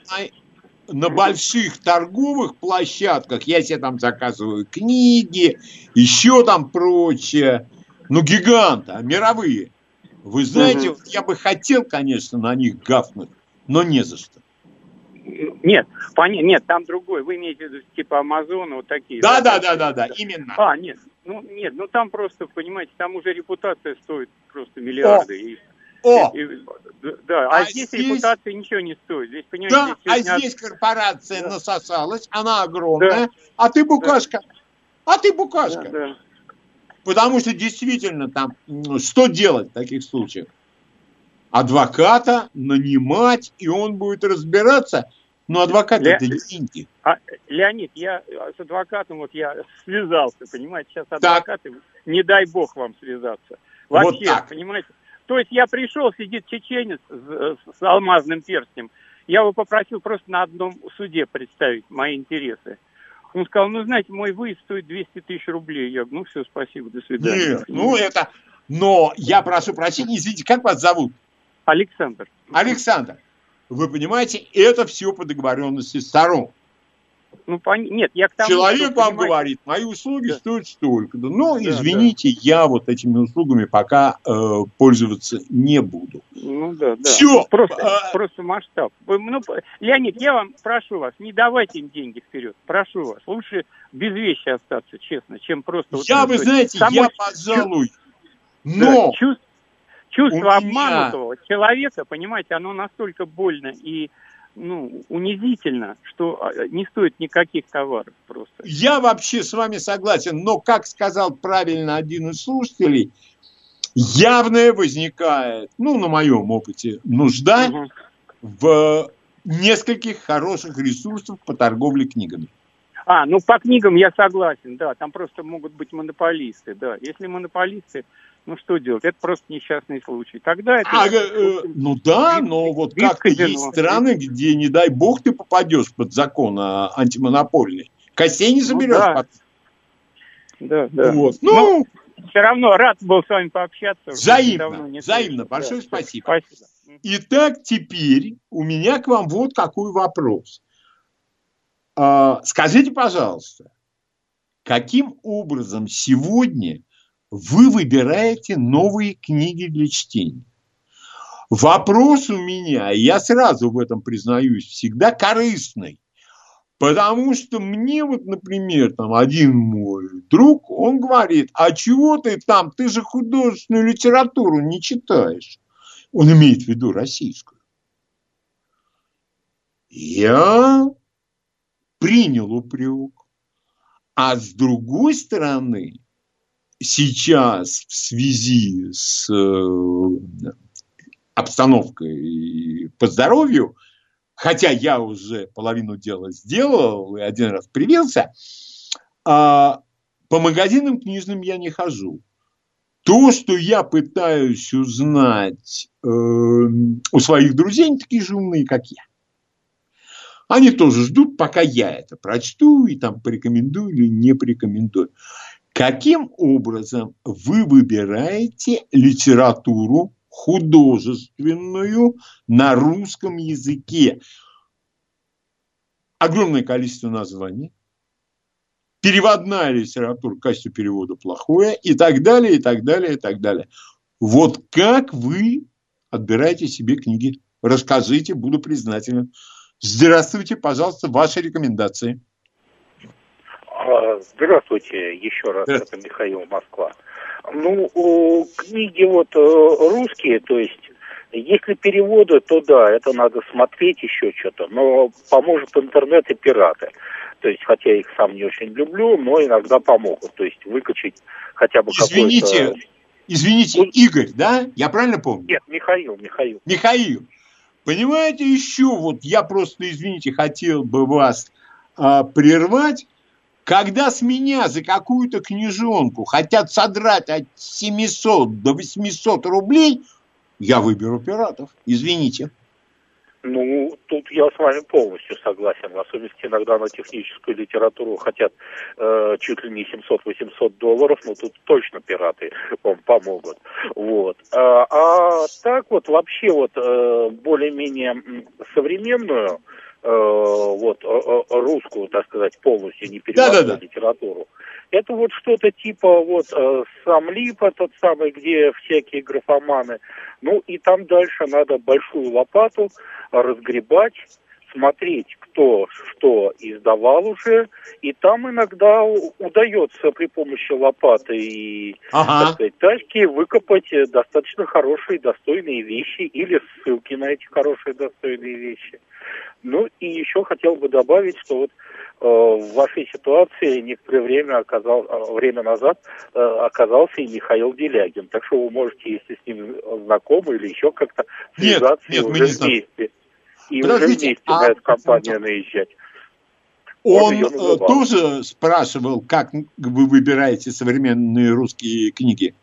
S2: на, на больших торговых площадках я себе там заказываю книги, еще там прочее, ну, гиганты, а мировые. Вы знаете, угу. я бы хотел, конечно, на них гафнуть, но не за что.
S10: Нет, пон... нет, там другой. Вы имеете в виду типа Амазона, вот такие.
S2: Да, да, да, да, да, именно.
S10: А, нет, ну нет, ну там просто, понимаете, там уже репутация стоит просто миллиарды. О. И,
S2: О!
S10: И, да, а, а здесь, здесь репутация ничего не стоит. Здесь, понимаете,
S2: да, здесь а здесь корпорация да. насосалась, она огромная, да. а ты букашка. Да. А ты букашка. Да, да. Потому что действительно там, что делать в таких случаях? Адвоката нанимать, и он будет разбираться, но адвокат Ле... это деньги.
S10: А, Леонид, я с адвокатом вот я связался, понимаете, сейчас адвокаты, так. не дай бог вам связаться. Вообще, вот так. понимаете? То есть я пришел, сидит чеченец с, с алмазным перстнем, я его попросил просто на одном суде представить мои интересы. Он сказал, ну, знаете, мой выезд стоит 200 тысяч рублей. Я говорю, ну, все, спасибо, до свидания.
S2: Нет, ну, это... Но я прошу прощения, извините, как вас зовут?
S10: Александр.
S2: Александр. Вы понимаете, это все по договоренности сторон.
S10: Ну, пон... нет, я к тому,
S2: Человек вам понимаете... говорит, мои услуги да. стоят столько. -то. Но, да, извините, да. я вот этими услугами пока э, пользоваться не буду.
S10: Ну да, да.
S2: Все.
S10: Просто, а... просто масштаб. Ну, Леонид, я вам прошу вас, не давайте им деньги вперед. Прошу вас. Лучше без вещи остаться, честно, чем просто...
S2: Я, вот, вы знаете, самой... я, пожалуй, но... Да,
S10: чувств чувство обманутого человека, понимаете, оно настолько больно и ну, унизительно, что а, не стоит никаких товаров просто.
S2: Я вообще с вами согласен, но, как сказал правильно один из слушателей, явная возникает, ну, на моем опыте, нужда угу. в нескольких хороших ресурсах по торговле книгами.
S10: А, ну по книгам я согласен, да, там просто могут быть монополисты, да. Если монополисты, ну что делать? Это просто несчастный случай. Тогда это...
S2: А, э, ну да, но вот как-то есть страны, где, не дай бог, ты попадешь под закон антимонопольный. Костей не соберешь. Ну,
S10: да. да, да. Вот. Ну, ну, все равно рад был с вами пообщаться.
S2: Взаимно, взаимно. Большое да, спасибо. спасибо. Итак, теперь у меня к вам вот какой вопрос. А, скажите, пожалуйста, каким образом сегодня вы выбираете новые книги для чтения. Вопрос у меня, я сразу в этом признаюсь, всегда корыстный. Потому что мне вот, например, там один мой друг, он говорит, а чего ты там, ты же художественную литературу не читаешь. Он имеет в виду российскую. Я принял упрек. А с другой стороны, сейчас в связи с э, обстановкой по здоровью, хотя я уже половину дела сделал и один раз привился, а по магазинам книжным я не хожу. То, что я пытаюсь узнать э, у своих друзей, они такие же умные, как я. Они тоже ждут, пока я это прочту и там порекомендую или не порекомендую. Каким образом вы выбираете литературу художественную на русском языке? Огромное количество названий, переводная литература, качество перевода плохое и так далее, и так далее, и так далее. Вот как вы отбираете себе книги? Расскажите, буду признателен. Здравствуйте, пожалуйста, ваши рекомендации.
S6: Здравствуйте еще раз, это Михаил Москва. Ну, книги вот э, русские, то есть Если переводы, то да, это надо смотреть еще что-то, но поможет интернет и пираты. То есть, хотя я их сам не очень люблю, но иногда помогут. То есть, выкачать хотя бы
S2: Извините, извините, Игорь, да? Я правильно помню?
S6: Нет, Михаил, Михаил.
S2: Михаил. Понимаете, еще вот я просто, извините, хотел бы вас а, прервать. Когда с меня за какую-то книжонку хотят содрать от 700 до 800 рублей, я выберу пиратов. Извините.
S6: Ну, тут я с вами полностью согласен. В особенности иногда на техническую литературу хотят э, чуть ли не 700-800 долларов, но тут точно пираты вам помогут. Вот. А, а так вот вообще вот э, более-менее современную вот, русскую, так сказать, полностью, не переводную да, да, да. литературу. Это вот что-то типа вот э, сам Липа, тот самый, где всякие графоманы. Ну и там дальше надо большую лопату разгребать, смотреть, кто что издавал уже, и там иногда удается при помощи лопаты и ага. так сказать, тачки выкопать достаточно хорошие, достойные вещи или ссылки на эти хорошие, достойные вещи. Ну и еще хотел бы добавить, что вот э, в вашей ситуации некоторое время оказал, э, время назад э, оказался и Михаил Делягин. Так что вы можете, если с ним знакомы или еще как-то связаться нет, нет, уже вместе. И уже вместе а... на эту компанию наезжать.
S2: Он, Он э, тоже спрашивал, как вы выбираете современные русские книги?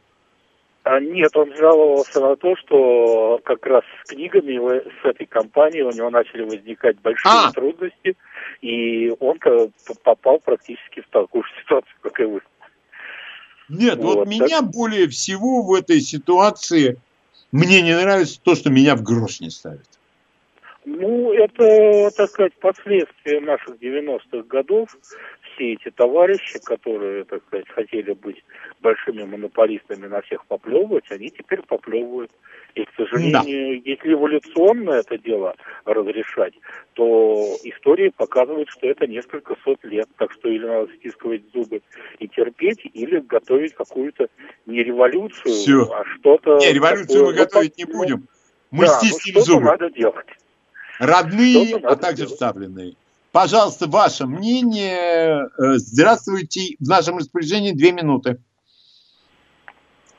S6: А, нет, он жаловался на то, что как раз с книгами с этой компанией у него начали возникать большие а! трудности, и он попал практически в такую же ситуацию, как и вы.
S2: Нет, вот, вот меня так... более всего в этой ситуации мне не нравится то, что меня в грош не ставят.
S6: Ну, это, так сказать, последствия наших 90-х годов. Все эти товарищи, которые, так сказать, хотели быть большими монополистами на всех поплевывать, они теперь поплевывают. И, к сожалению, да. если эволюционно это дело разрешать, то история показывает, что это несколько сот лет. Так что или надо стискивать зубы и терпеть, или готовить какую-то не революцию, Все. а что-то...
S2: Не, революцию такое, мы готовить не будем. Мы да, стиским ну, зубы. надо делать родные, а также вставленные. Пожалуйста, ваше мнение. Э, здравствуйте. В нашем распоряжении две минуты.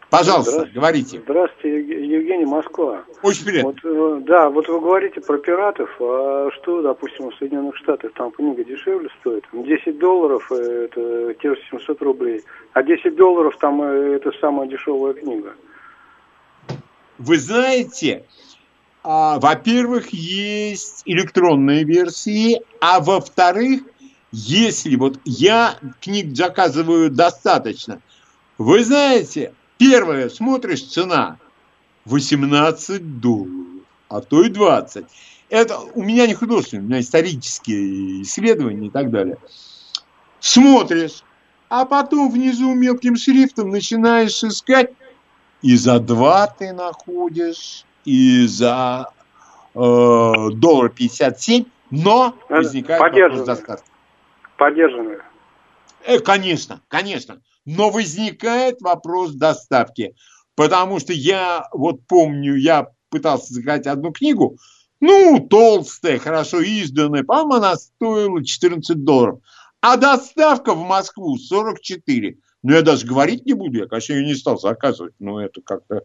S2: Пожалуйста, Здравствуйте. говорите.
S11: Здравствуйте, Евгений Москва.
S2: Очень приятно.
S11: Вот, э, да, вот вы говорите про пиратов, а что, допустим, в Соединенных Штатах там книга дешевле стоит? 10 долларов э, это те же 700 рублей, а 10 долларов там это самая дешевая книга.
S2: Вы знаете, во-первых, есть электронные версии, а во-вторых, если вот я книг заказываю достаточно, вы знаете, первое, смотришь, цена 18 долларов, а то и 20. Это у меня не художественные, у меня исторические исследования и так далее. Смотришь, а потом внизу мелким шрифтом начинаешь искать, и за два ты находишь и за э, доллар 57, но возникает вопрос доставки.
S11: Поддержанные.
S2: Э, конечно, конечно. Но возникает вопрос доставки. Потому что я вот помню, я пытался заказать одну книгу, ну, толстая, хорошо изданная, по-моему, она стоила 14 долларов. А доставка в Москву 44. Ну, я даже говорить не буду, я, конечно, ее не стал заказывать, но это как-то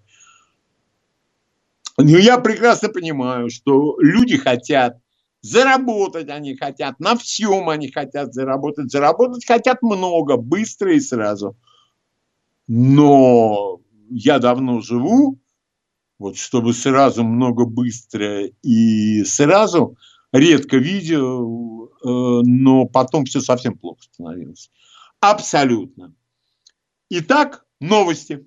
S2: но я прекрасно понимаю, что люди хотят заработать, они хотят, на всем они хотят заработать, заработать хотят много, быстро и сразу. Но я давно живу, вот чтобы сразу много быстро и сразу, редко видел, э, но потом все совсем плохо становилось. Абсолютно. Итак, новости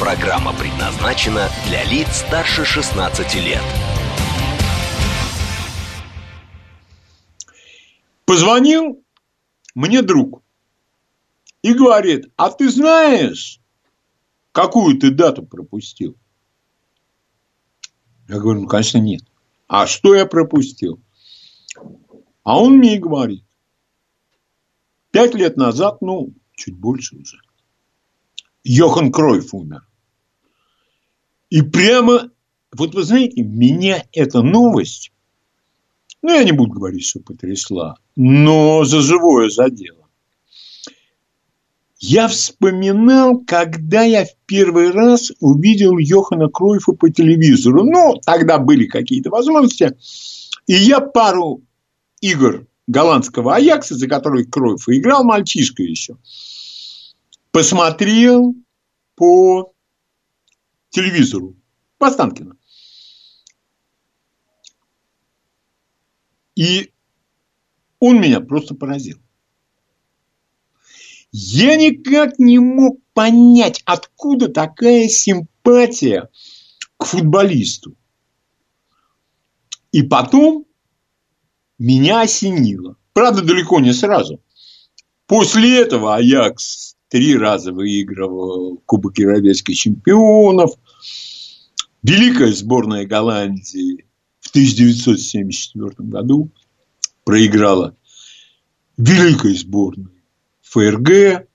S1: Программа предназначена для лиц старше 16 лет.
S2: Позвонил мне друг и говорит, а ты знаешь, какую ты дату пропустил? Я говорю, ну, конечно, нет. А что я пропустил? А он мне и говорит. Пять лет назад, ну, чуть больше уже, Йохан Кройф умер. И прямо, вот вы знаете, меня эта новость, ну, я не буду говорить, что потрясла, но за живое задела. Я вспоминал, когда я в первый раз увидел Йохана Кройфа по телевизору. Ну, тогда были какие-то возможности. И я пару игр голландского Аякса, за который Кройф играл мальчишка еще, посмотрел по телевизору, по Останкино. И он меня просто поразил. Я никак не мог понять, откуда такая симпатия к футболисту. И потом меня осенило. Правда, далеко не сразу. После этого Аякс три раза выигрывал Кубок Европейских чемпионов. Великая сборная Голландии в 1974 году проиграла великой сборной ФРГ.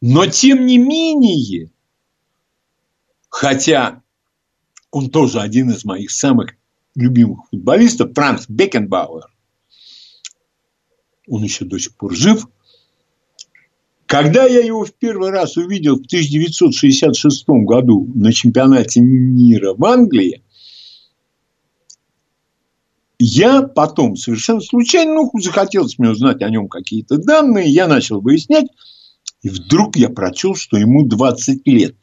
S2: Но тем не менее, хотя он тоже один из моих самых любимых футболистов, Франц Бекенбауэр, он еще до сих пор жив. Когда я его в первый раз увидел в 1966 году на чемпионате мира в Англии, я потом совершенно случайно, ну, захотелось мне узнать о нем какие-то данные, я начал выяснять, и вдруг я прочел, что ему 20 лет.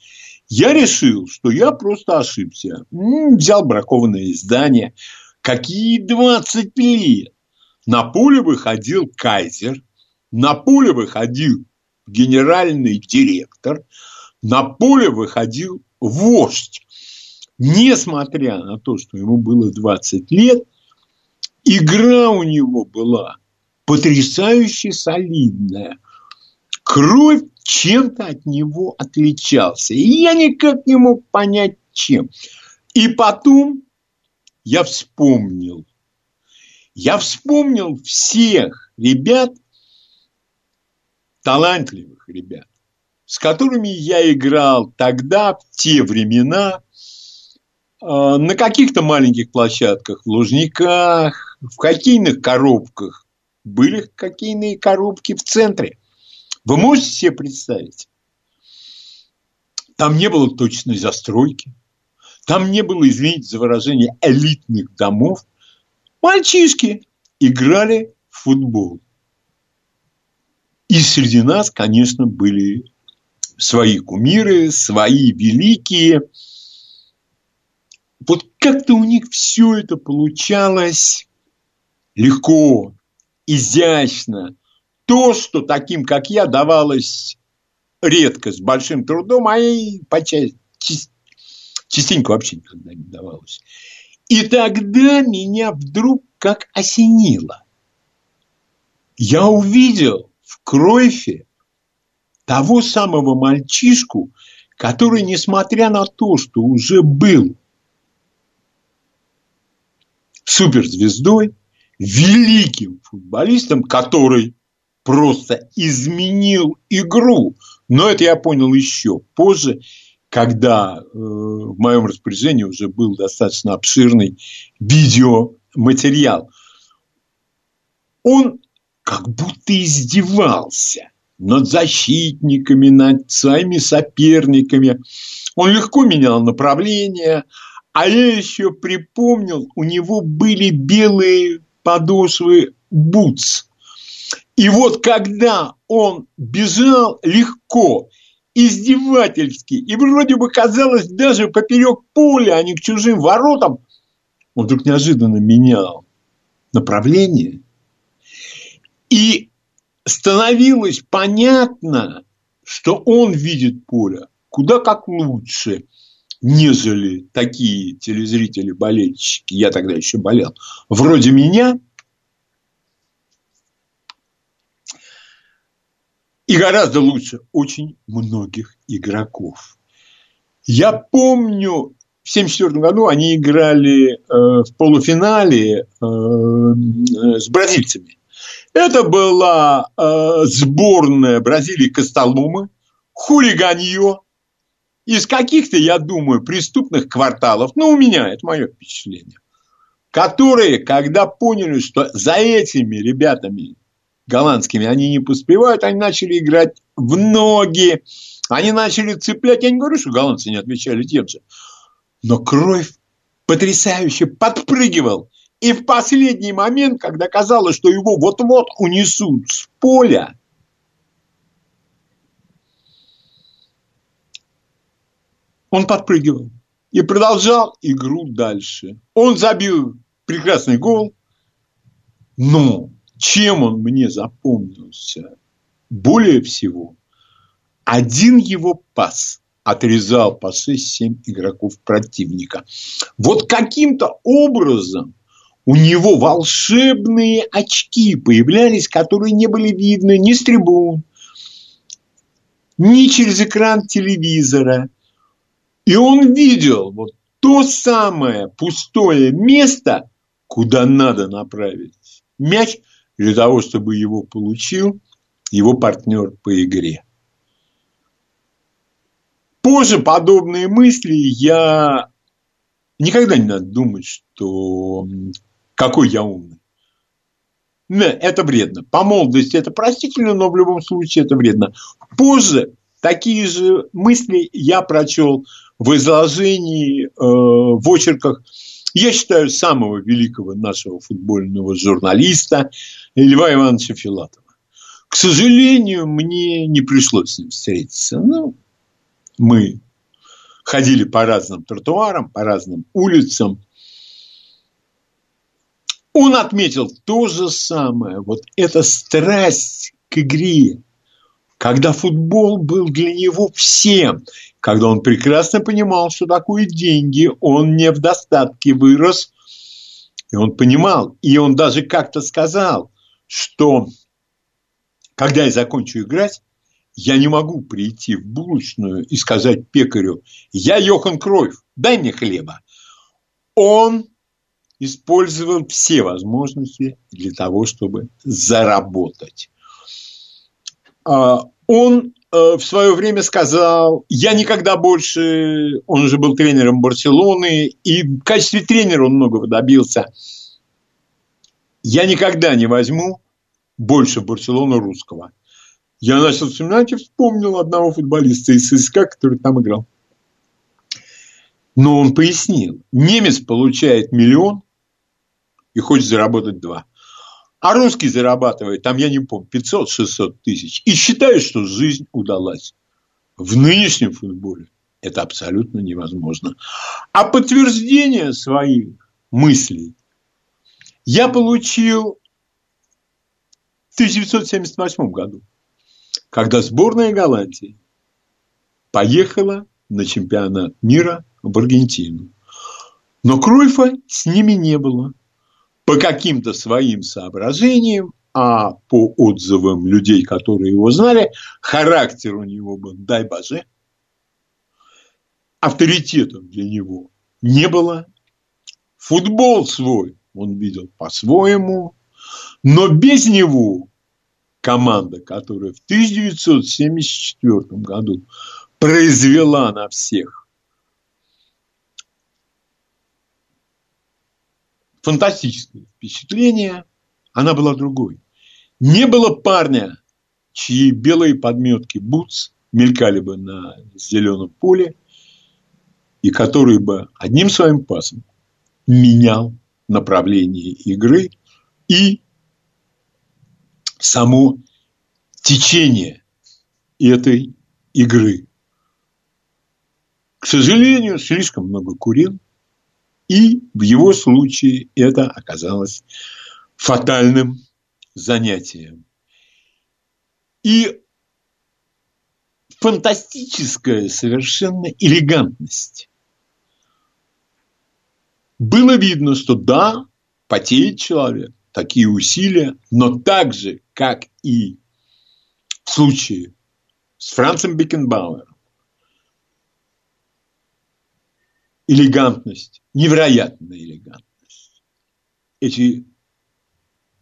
S2: Я решил, что я просто ошибся. Взял бракованное издание. Какие 20 лет? На поле выходил кайзер, на поле выходил генеральный директор, на поле выходил вождь. Несмотря на то, что ему было 20 лет – Игра у него была потрясающе солидная. Кровь чем-то от него отличался. И я никак не мог понять, чем. И потом я вспомнил. Я вспомнил всех ребят, талантливых ребят, с которыми я играл тогда, в те времена, а, на каких-то маленьких площадках, в Лужниках, в хоккейных коробках. Были хоккейные коробки в центре. Вы можете себе представить? Там не было точной застройки. Там не было, извините за выражение, элитных домов. Мальчишки играли в футбол. И среди нас, конечно, были свои кумиры, свои великие – вот как-то у них все это получалось легко, изящно. То, что таким, как я, давалось редко, с большим трудом, а и частенько вообще никогда не давалось. И тогда меня вдруг как осенило. Я увидел в Кройфе того самого мальчишку, который, несмотря на то, что уже был суперзвездой, великим футболистом, который просто изменил игру. Но это я понял еще позже, когда э, в моем распоряжении уже был достаточно обширный видеоматериал. Он как будто издевался над защитниками, над своими соперниками. Он легко менял направление, а я еще припомнил, у него были белые подошвы бутс. И вот когда он бежал легко, издевательски, и вроде бы казалось даже поперек поля, а не к чужим воротам, он вдруг неожиданно менял направление. И становилось понятно, что он видит поле куда как лучше, нежели такие телезрители-болельщики, я тогда еще болел, вроде меня, и гораздо лучше очень многих игроков. Я помню, в 1974 году они играли э, в полуфинале э, с бразильцами. Это была э, сборная Бразилии Костоломы, хулиганье из каких-то, я думаю, преступных кварталов, ну, у меня, это мое впечатление, которые, когда поняли, что за этими ребятами голландскими они не поспевают, они начали играть в ноги, они начали цеплять. Я не говорю, что голландцы не отвечали тем же. Но кровь потрясающе подпрыгивал и в последний момент, когда казалось, что его вот-вот унесут с поля, он подпрыгивал и продолжал игру дальше. Он забил прекрасный гол, но чем он мне запомнился более всего, один его пас отрезал по 6-7 игроков противника. Вот каким-то образом у него волшебные очки появлялись, которые не были видны ни с трибун, ни через экран телевизора. И он видел вот то самое пустое место, куда надо направить мяч для того, чтобы его получил его партнер по игре. Позже подобные мысли я никогда не надо думать, что какой я умный. Это вредно. По молодости это простительно, но в любом случае это вредно. Позже такие же мысли я прочел в изложении, э, в очерках, я считаю, самого великого нашего футбольного журналиста Льва Ивановича Филатова. К сожалению, мне не пришлось с ним встретиться. Ну, мы ходили по разным тротуарам, по разным улицам. Он отметил то же самое. Вот эта страсть к игре, когда футбол был для него всем, когда он прекрасно понимал, что такое деньги, он не в достатке вырос, и он понимал, и он даже как-то сказал, что когда я закончу играть, я не могу прийти в булочную и сказать пекарю, я Йохан Кройф, дай мне хлеба. Он использовал все возможности для того, чтобы заработать. А, он э, в свое время сказал, я никогда больше, он уже был тренером Барселоны, и в качестве тренера он многого добился, я никогда не возьму больше Барселоны русского. Я начал вспоминать и вспомнил одного футболиста из ССК, который там играл. Но он пояснил, немец получает миллион и хочет заработать два. А русский зарабатывает, там, я не помню, 500-600 тысяч. И считает, что жизнь удалась. В нынешнем футболе это абсолютно невозможно. А подтверждение своих мыслей я получил в 1978 году когда сборная Голландии поехала на чемпионат мира в Аргентину. Но Кройфа с ними не было. По каким-то своим соображениям, а по отзывам людей, которые его знали, характер у него был, дай боже, авторитетом для него не было. Футбол свой он видел по-своему, но без него команда, которая в 1974 году произвела на всех фантастическое впечатление, она была другой. Не было парня, чьи белые подметки бутс мелькали бы на зеленом поле, и который бы одним своим пасом менял направление игры и само течение этой игры. К сожалению, слишком много курил, и в его случае это оказалось фатальным занятием. И фантастическая совершенно элегантность. Было видно, что да, потеет человек, такие усилия, но так же, как и в случае с Францем Бекенбауэром, элегантность, невероятная элегантность. Эти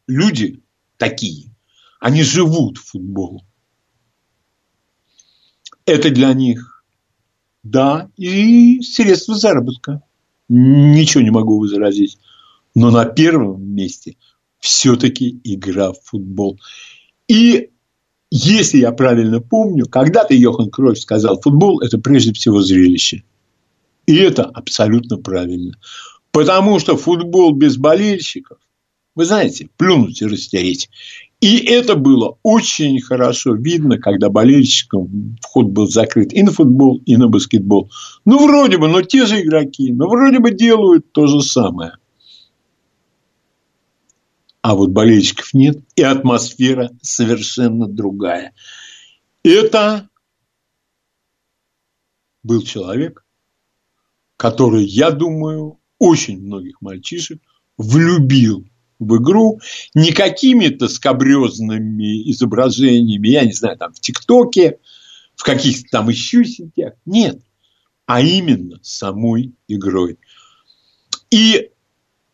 S2: люди такие, они живут в футбол. Это для них, да, и средства заработка. Ничего не могу возразить. Но на первом месте все-таки игра в футбол. И если я правильно помню, когда-то Йохан Кровь сказал, футбол – это прежде всего зрелище. И это абсолютно правильно. Потому что футбол без болельщиков, вы знаете, плюнуть и растереть. И это было очень хорошо видно, когда болельщикам вход был закрыт и на футбол, и на баскетбол. Ну, вроде бы, но те же игроки, но вроде бы делают то же самое. А вот болельщиков нет, и атмосфера совершенно другая. Это был человек, который, я думаю, очень многих мальчишек влюбил в игру не какими-то скобрезными изображениями, я не знаю, там в ТикТоке, в каких-то там еще сетях. Нет, а именно самой игрой. И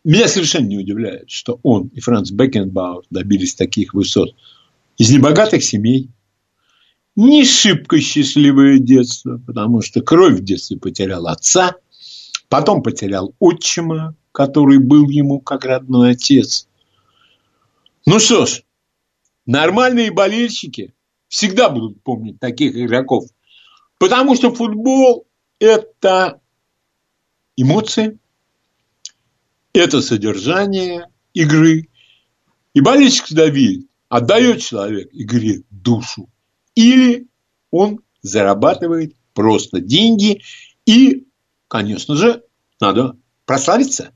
S2: меня совершенно не удивляет, что он и Франц Бекенбауэр добились таких высот из небогатых семей. Не шибко счастливое детство, потому что кровь в детстве потерял отца, потом потерял отчима, который был ему как родной отец. Ну что ж, нормальные болельщики всегда будут помнить таких игроков, потому что футбол – это эмоции, это содержание игры. И болельщик всегда видит, отдает человек игре душу, или он зарабатывает просто деньги, и, конечно же, надо прославиться.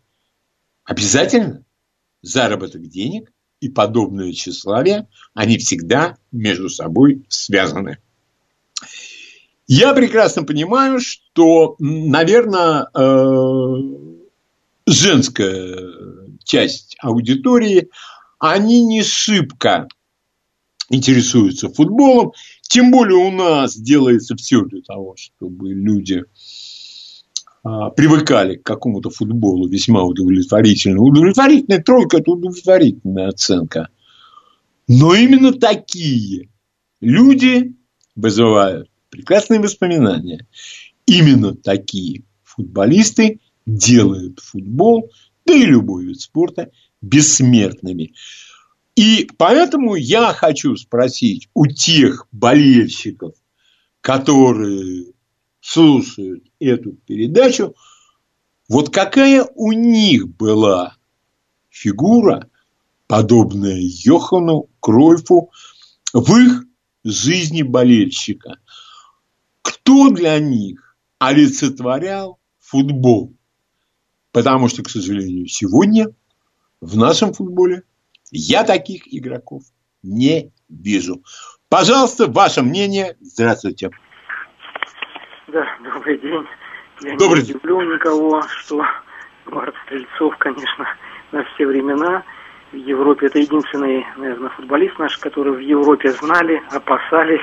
S2: Обязательно заработок денег и подобное тщеславие, они всегда между собой связаны. Я прекрасно понимаю, что, наверное, э, женская часть аудитории, они не шибко интересуются футболом, тем более у нас делается все для того, чтобы люди а, привыкали к какому-то футболу весьма удовлетворительно. Удовлетворительная тройка – это удовлетворительная оценка. Но именно такие люди вызывают прекрасные воспоминания. Именно такие футболисты делают футбол, да и любой вид спорта бессмертными. И поэтому я хочу спросить у тех болельщиков, которые слушают эту передачу, вот какая у них была фигура, подобная Йохану Кройфу, в их жизни болельщика. Кто для них олицетворял футбол? Потому что, к сожалению, сегодня в нашем футболе я таких игроков не вижу. Пожалуйста, ваше мнение. Здравствуйте.
S12: Да, добрый день. Я
S2: добрый
S12: не люблю никого, что Марк Стрельцов, конечно, на все времена. В Европе это единственный, наверное, футболист наш, который в Европе знали, опасались.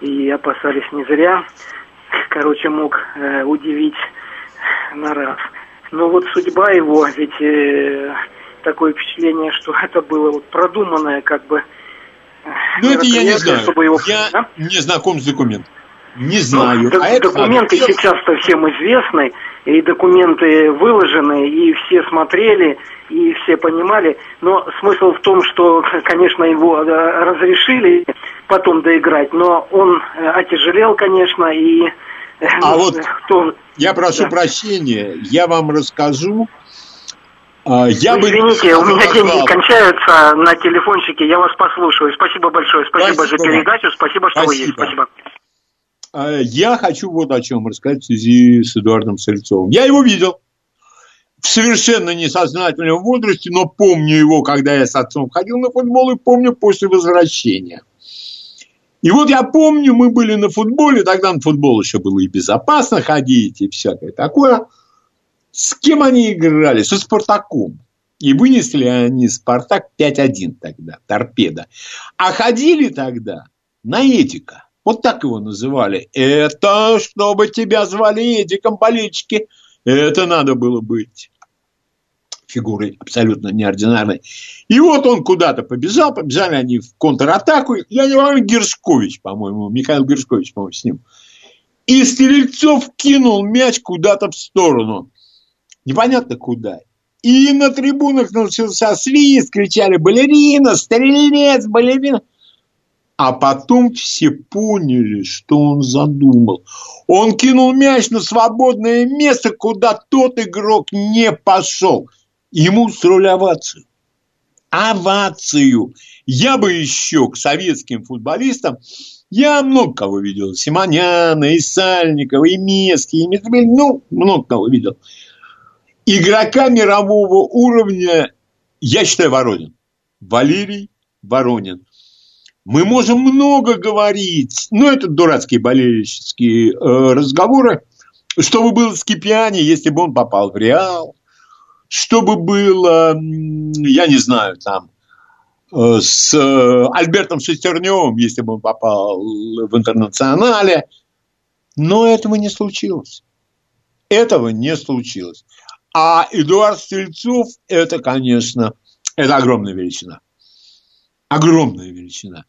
S12: И опасались не зря. Короче, мог э, удивить на раз. Но вот судьба его, ведь э, такое впечатление, что это было вот продуманное как бы
S2: ну, это я не знаю. Чтобы его... Я да? не знаком с документом. Не знаю.
S12: Ну, а документы это... сейчас-то всем известны, и документы выложены, и все смотрели, и все понимали. Но смысл в том, что, <laughs> конечно, его э, разрешили потом доиграть, но он э, отяжелел, конечно, и...
S2: Э, а вот <laughs> кто... я прошу да. прощения, я вам расскажу,
S12: а, я бы Извините, у меня деньги кончаются на телефончике, я вас послушаю. Спасибо большое, спасибо, спасибо. за передачу, спасибо, что спасибо. вы есть. Спасибо.
S2: А, я хочу вот о чем рассказать в связи с Эдуардом Сальцовым. Я его видел в совершенно несознательном возрасте, но помню его, когда я с отцом ходил на футбол, и помню после возвращения. И вот я помню, мы были на футболе, тогда на футбол еще было и безопасно ходить, и всякое такое. С кем они играли? Со Спартаком. И вынесли они Спартак 5-1 тогда, торпеда. А ходили тогда на Эдика. Вот так его называли. Это чтобы тебя звали Эдиком болельщики. Это надо было быть фигурой абсолютно неординарной. И вот он куда-то побежал, побежали они в контратаку. Я не помню, Гершкович, по-моему, Михаил Гершкович, по-моему, с ним. И Стрельцов кинул мяч куда-то в сторону. Непонятно куда. И на трибунах начался свист, кричали «Балерина! Стрелец! Балерина!» А потом все поняли, что он задумал. Он кинул мяч на свободное место, куда тот игрок не пошел. Ему устроили овацию. Овацию. Я бы еще к советским футболистам, я много кого видел. Симоняна, и Сальникова, и Мески, и Метребель, ну, много кого видел. Игрока мирового уровня, я считаю, Воронин. Валерий Воронин. Мы можем много говорить, но это дурацкие болельщические э, разговоры, что бы было с Кипиани, если бы он попал в Реал, что бы было, я не знаю, там, э, с э, Альбертом Шестерневым, если бы он попал в интернационале. Но этого не случилось. Этого не случилось. А Эдуард Стрельцов – это, конечно, это огромная величина. Огромная величина.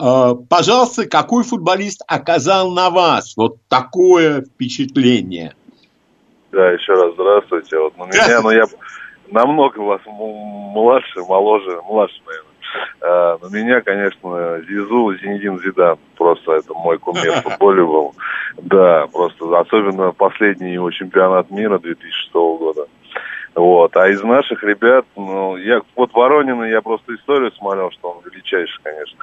S2: А, пожалуйста, какой футболист оказал на вас вот такое впечатление?
S7: Да, еще раз здравствуйте. Вот на меня, ну я намного вас младше, моложе, младше, наверное. А, на меня, конечно, Зизу Зинедин Зидан. Просто это мой кумир <laughs> в футболе был. Да, просто особенно последний его чемпионат мира 2006 года. Вот. А из наших ребят, ну, я вот Воронина, я просто историю смотрел, что он величайший, конечно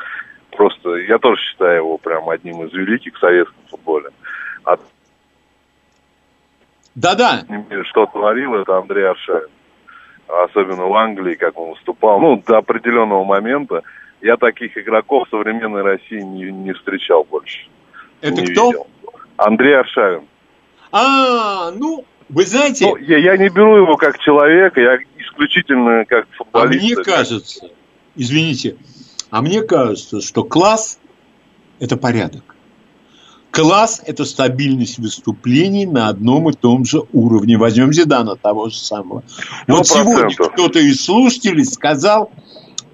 S7: просто, я тоже считаю его прям одним из великих в советском футболе.
S2: Да-да.
S7: Что творил, это Андрей Аршавин. Особенно в Англии, как он выступал. Ну, до определенного момента я таких игроков в современной России не, не встречал больше.
S2: Это не кто?
S7: Видел. Андрей Аршавин.
S2: А, ну, вы знаете... Ну,
S7: я, я не беру его как человека, я исключительно как футболист.
S2: А мне кажется, извините, а мне кажется, что класс – это порядок. Класс – это стабильность выступлений на одном и том же уровне. Возьмем Зидана того же самого. 100%. Вот сегодня кто-то из слушателей сказал,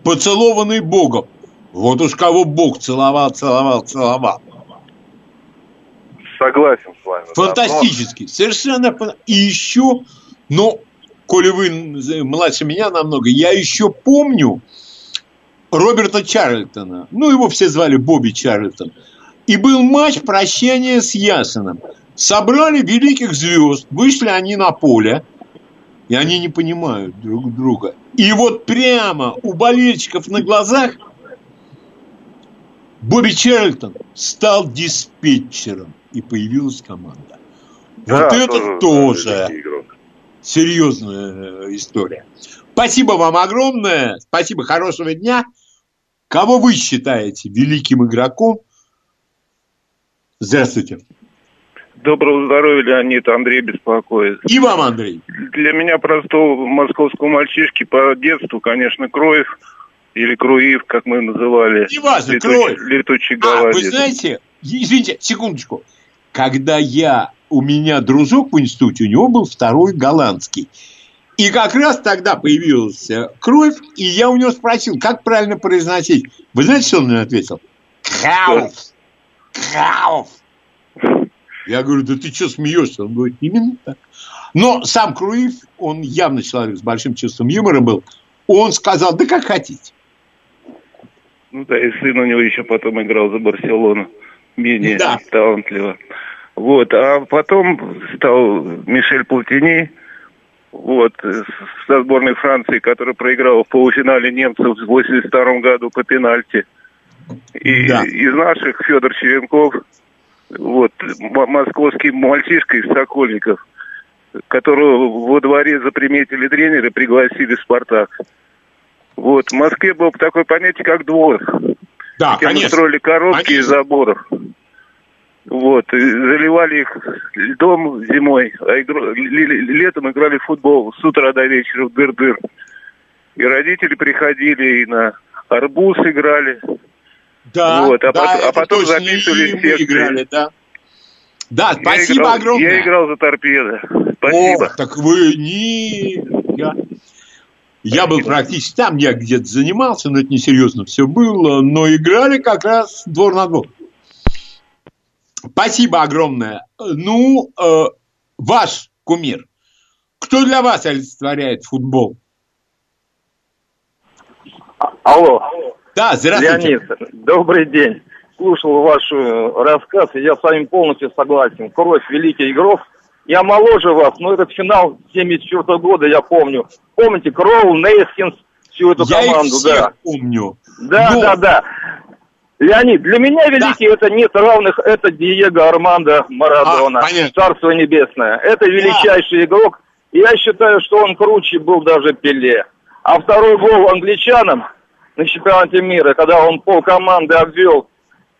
S2: поцелованный Богом. Вот уж кого Бог целовал, целовал, целовал.
S7: Согласен с вами.
S2: Фантастически. Да, но... Совершенно. И еще, ну, коли вы младше меня намного, я еще помню, Роберта Чарльтона. Ну, его все звали Бобби Чарльтон. И был матч прощания с Ясеном. Собрали великих звезд, вышли они на поле, и они не понимают друг друга. И вот прямо у болельщиков на глазах Бобби Чарльтон стал диспетчером, и появилась команда. Да, вот это тоже, тоже серьезная история. Спасибо вам огромное. Спасибо, хорошего дня. Кого вы считаете великим игроком? Здравствуйте.
S13: Доброго здоровья, Леонид. Андрей беспокоит.
S2: И вам, Андрей.
S13: Для меня простого московского мальчишки по детству, конечно, Кроев или Круив, как мы называли.
S2: Не важно,
S13: Летуч,
S2: Кроев.
S13: Летучий
S2: а, вы знаете, извините, секундочку. Когда я, у меня дружок в институте, у него был второй голландский. И как раз тогда появился Круев, и я у него спросил, как правильно произносить. Вы знаете, что он мне ответил? Крауф. Крауф. Я говорю, да ты что смеешься? Он говорит, именно так. Но сам Круев, он явно человек с большим чувством юмора был. Он сказал, да как хотите.
S13: Ну да, и сын у него еще потом играл за Барселону. Менее да. талантливо. Вот, а потом стал Мишель Платини, вот, со сборной Франции, которая проиграла в полуфинале немцев в 82 году по пенальти. И да. из наших Федор Черенков, вот, московский мальчишка из Сокольников, которого во дворе заприметили тренеры, пригласили в «Спартак». Вот, в Москве было такое понятие, как двор. Да, конечно. строили коробки конечно. из заборов. Вот, и заливали их льдом зимой, а игр... летом играли в футбол с утра до вечера в дыр-дыр. И родители приходили и на арбуз играли.
S2: Да,
S13: вот, а,
S2: да,
S13: потом, а потом записывали секции.
S2: играли, да. Да, спасибо
S13: играл,
S2: огромное.
S13: Я играл за торпедо. Спасибо.
S2: О, так вы не... Я, я был практически там, я где-то занимался, но это несерьезно все было, но играли как раз двор на двор. Спасибо огромное. Ну, э, ваш кумир. Кто для вас олицетворяет футбол?
S14: А, алло.
S2: Да, здравствуйте.
S14: Леонид, добрый день. Слушал ваш э, рассказ, и я с вами полностью согласен. Кровь великих игров. Я моложе вас, но этот финал 74 -го года я помню. Помните, Кроу, Нейскинс, всю эту
S2: я
S14: команду,
S2: их
S14: да.
S2: помню.
S14: Да,
S2: но...
S14: да, да. Леонид, для меня великий да. это нет равных, это Диего Армандо Марадона. А, Царство Небесное. Это величайший да. игрок. Я считаю, что он круче был даже Пеле. А второй гол англичанам на чемпионате мира, когда он пол команды обвел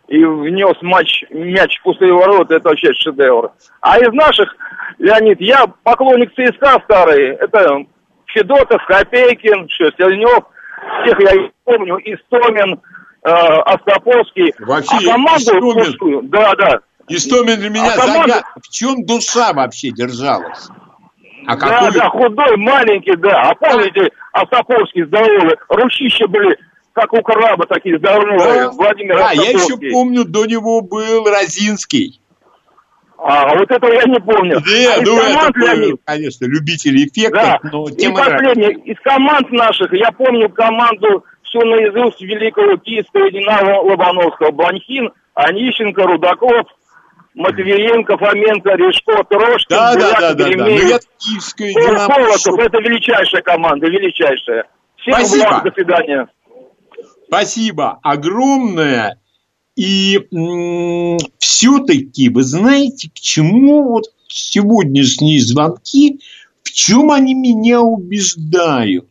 S14: и внес матч, мяч в пустые ворота, это вообще шедевр. А из наших, Леонид, я поклонник ЦСКА старый, это Федотов, Копейкин, Шестельнев, всех я помню, Истомин, э, Остроповский.
S2: Вообще,
S14: а команду пустую, да, да.
S2: Истомин для меня
S14: а команда...
S2: загад... В чем душа вообще держалась?
S14: А какой... Да, да, худой, маленький, да. А помните, Остроповский здоровый, ручища были как у краба такие здоровые.
S2: Да, Владимир да я еще помню, до него был Розинский.
S14: А, вот этого я не помню.
S2: Да, а ну команд, это, Леонид... конечно, любители эффектов,
S14: да.
S2: но
S14: тем И последнее, из команд наших, я помню команду всю наизусть великого киевского Динамо Лобановского. Бланхин, Онищенко, Рудаков, Матвиенко, Фоменко, Решко, Трошкин,
S2: да, да, да, да, да. Я киевская
S14: Динамо... Колоков, это величайшая команда, величайшая. Всем
S2: Спасибо.
S14: благ, до свидания.
S2: Спасибо огромное. И все-таки, вы знаете, к чему вот сегодняшние звонки, в чем они меня убеждают?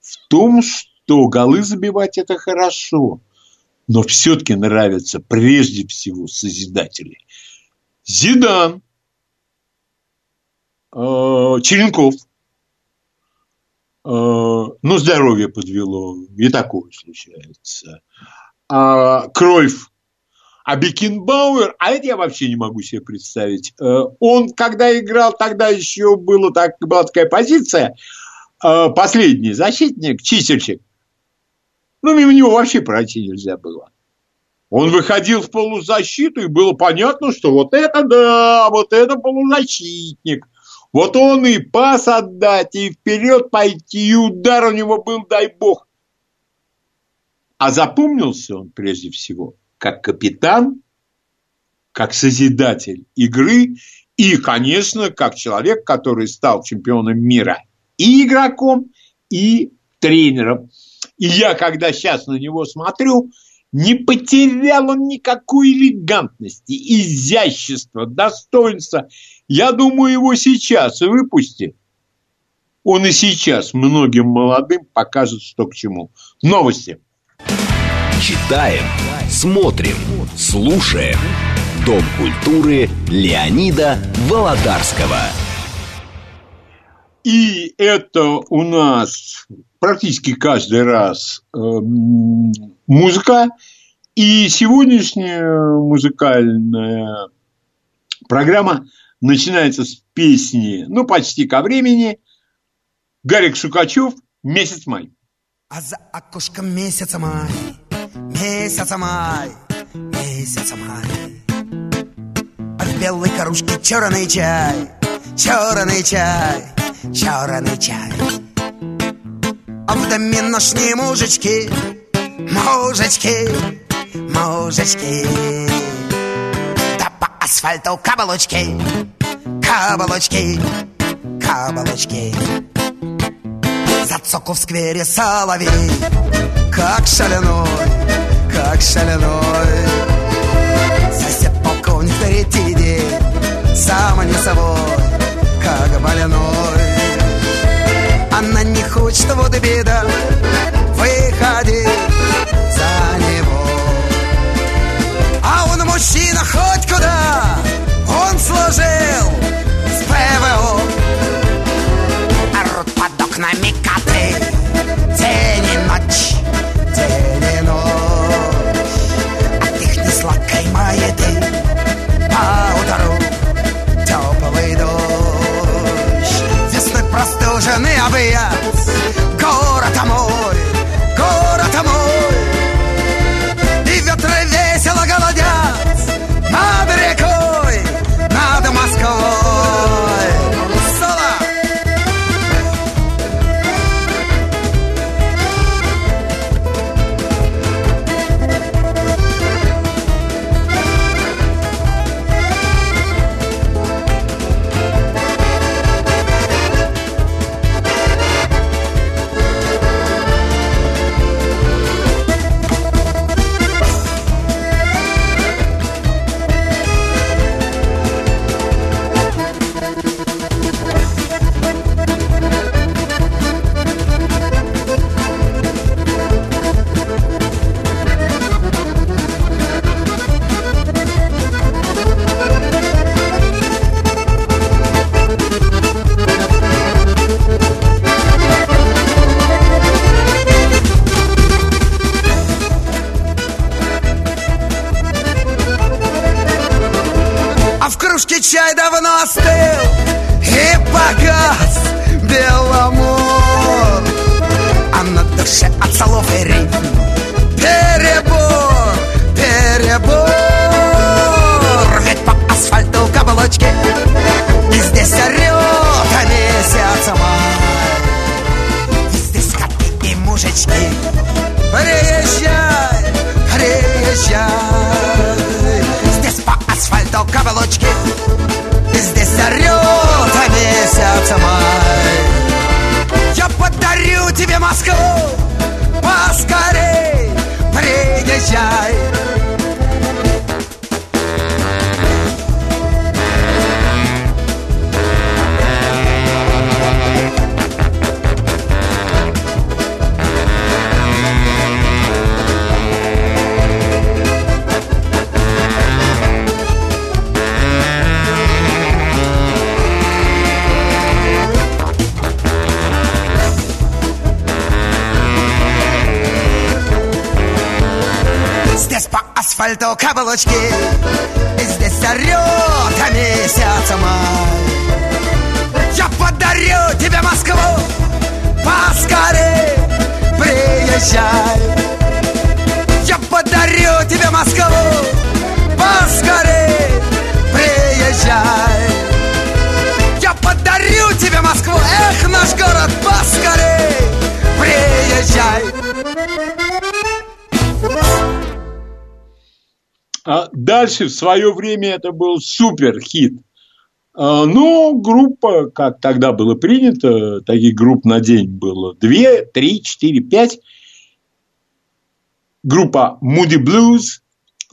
S2: В том, что голы забивать это хорошо, но все-таки нравятся прежде всего созидатели. Зидан, э, Черенков – Э, ну, здоровье подвело, и такое случается. А, Кройф, а Бекенбауэр, а это я вообще не могу себе представить. Э, он, когда играл, тогда еще было так, была такая позиция, э, последний защитник, чистильщик. Ну, мимо него вообще пройти нельзя было. Он выходил в полузащиту, и было понятно, что вот это да, вот это полузащитник – вот он и пас отдать, и вперед пойти, и удар у него был, дай бог. А запомнился он прежде всего как капитан, как созидатель игры и, конечно, как человек, который стал чемпионом мира и игроком, и тренером. И я, когда сейчас на него смотрю, не потерял он никакой элегантности, изящества, достоинства. Я думаю, его сейчас выпусти. Он и сейчас многим молодым покажет, что к чему. Новости.
S1: Читаем, смотрим, слушаем. Дом культуры Леонида Володарского.
S2: И это у нас практически каждый раз э, музыка. И сегодняшняя музыкальная программа начинается с песни, ну, почти ко времени, Гарик Шукачев «Месяц май».
S15: А за окошком месяца май, месяца май, месяца май. А в белой кружке черный чай, черный чай, черный чай. А в доме ночные мужички, мужички, мужички. Да по асфальту каблучки, каблучки, каблучки. Зацоку в сквере соловей, как шаляной, как шаляной. Сосед полковник на третий день, сам не собой, как больной. Она не хочет вот беда Выходи за него. А он мужчина хоть куда Он служил с ПВО а Рут под окнами кат приезжай Здесь по асфальту каблучки здесь орет месяц май Я подарю тебе Москву Поскорей приезжай асфальту каблучки И здесь орет месяц май. Я подарю тебе Москву. Поскорей приезжай. Я подарю тебе Москву. Поскорей приезжай. Я подарю тебе Москву. Эх, наш город, поскорей приезжай
S2: дальше в свое время это был супер хит. А, Но группа, как тогда было принято, таких групп на день было две, три, четыре, пять. Группа Moody Blues,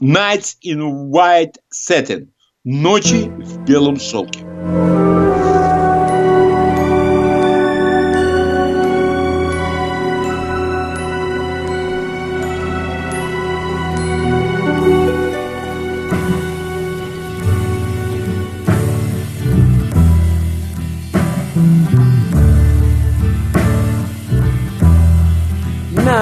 S2: Nights in White Satin, Ночи в белом шелке.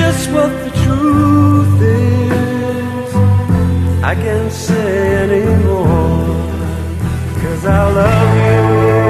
S16: Just what the truth is, I can't say anymore. Cause I love you.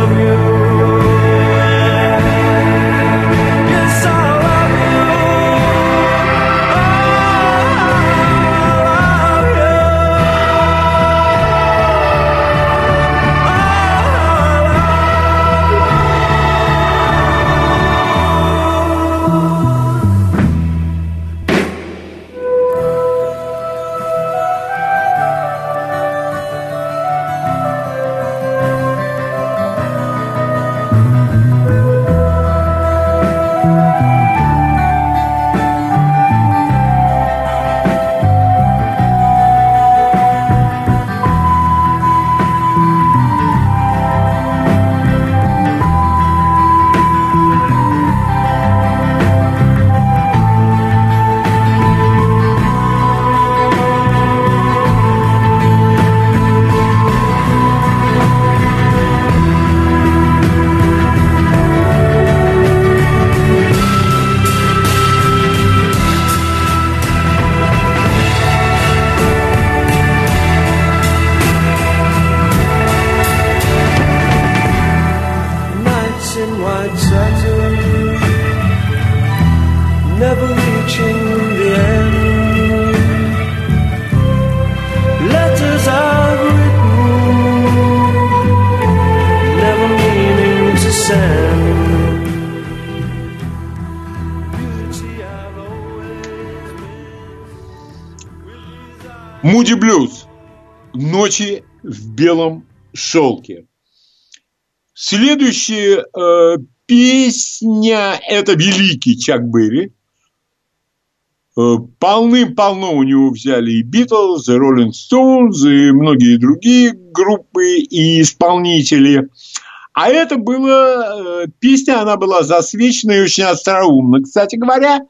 S17: белом шелке. Следующая э, песня – это великий Чак Берри. Э, Полным-полно у него взяли и Битлз, и Роллинг Стоунс, и многие другие группы и исполнители. А это была э, песня, она была засвечена и очень остроумна. Кстати говоря,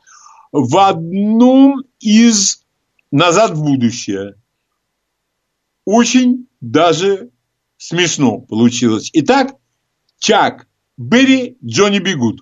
S17: в одном из «Назад в будущее» очень даже смешно получилось. Итак, Чак Берри, Джонни Бигуд.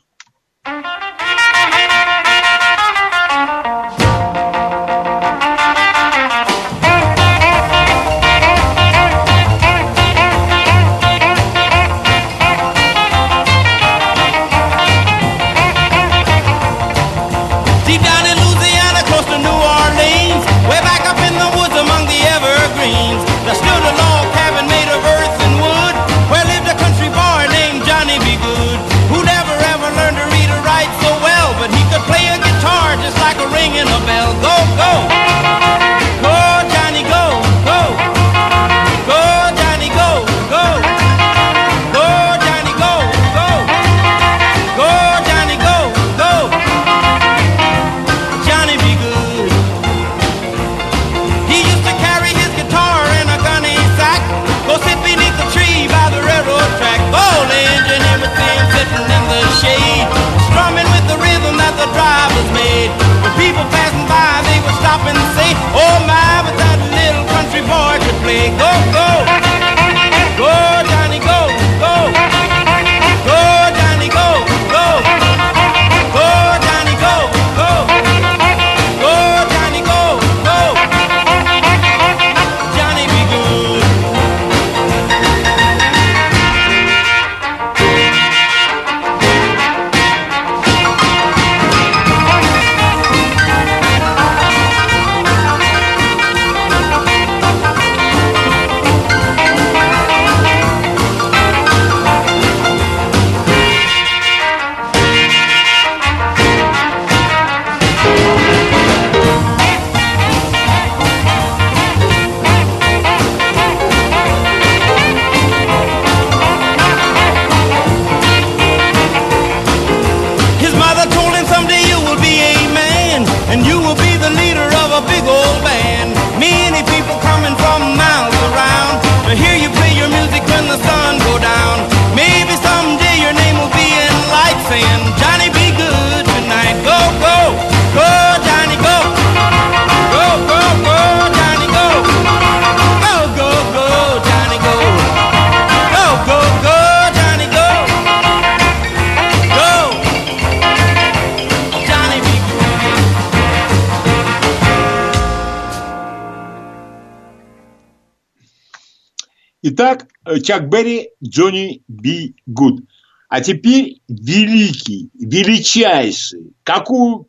S2: Чак Берри, Джонни Би Гуд. А теперь великий, величайший, какую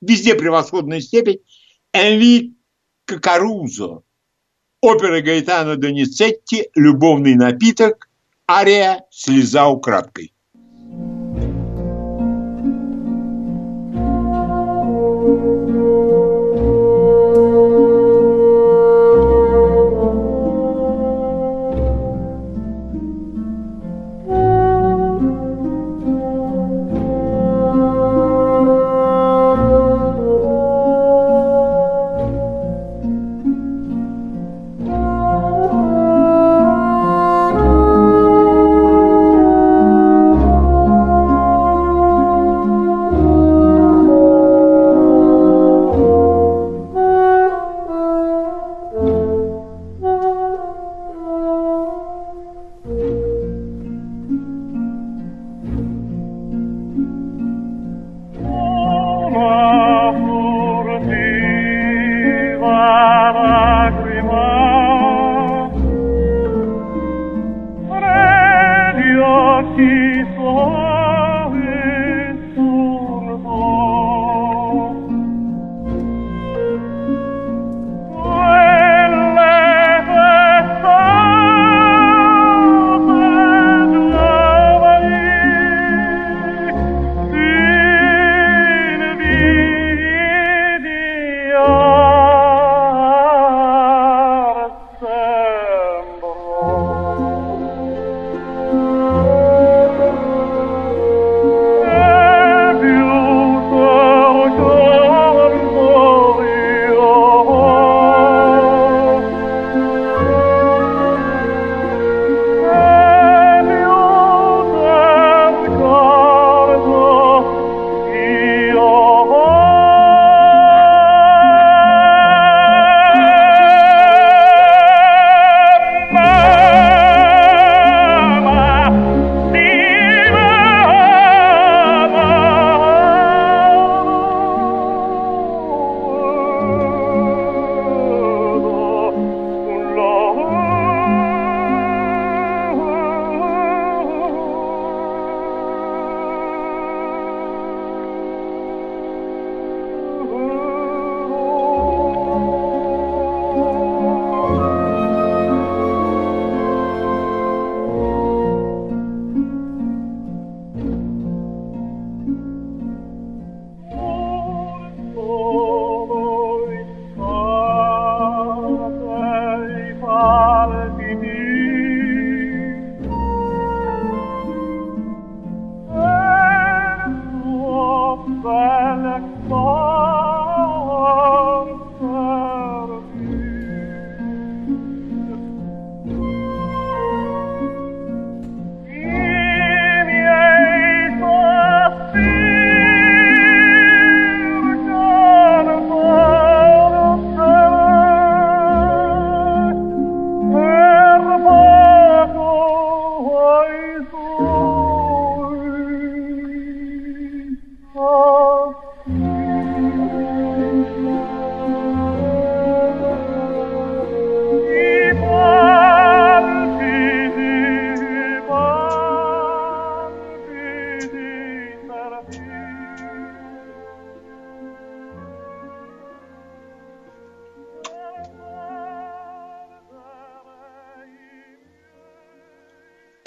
S2: везде превосходная степень, Энри Карузо. Опера Гаэтана Доницетти «Любовный напиток», ария «Слеза украдкой».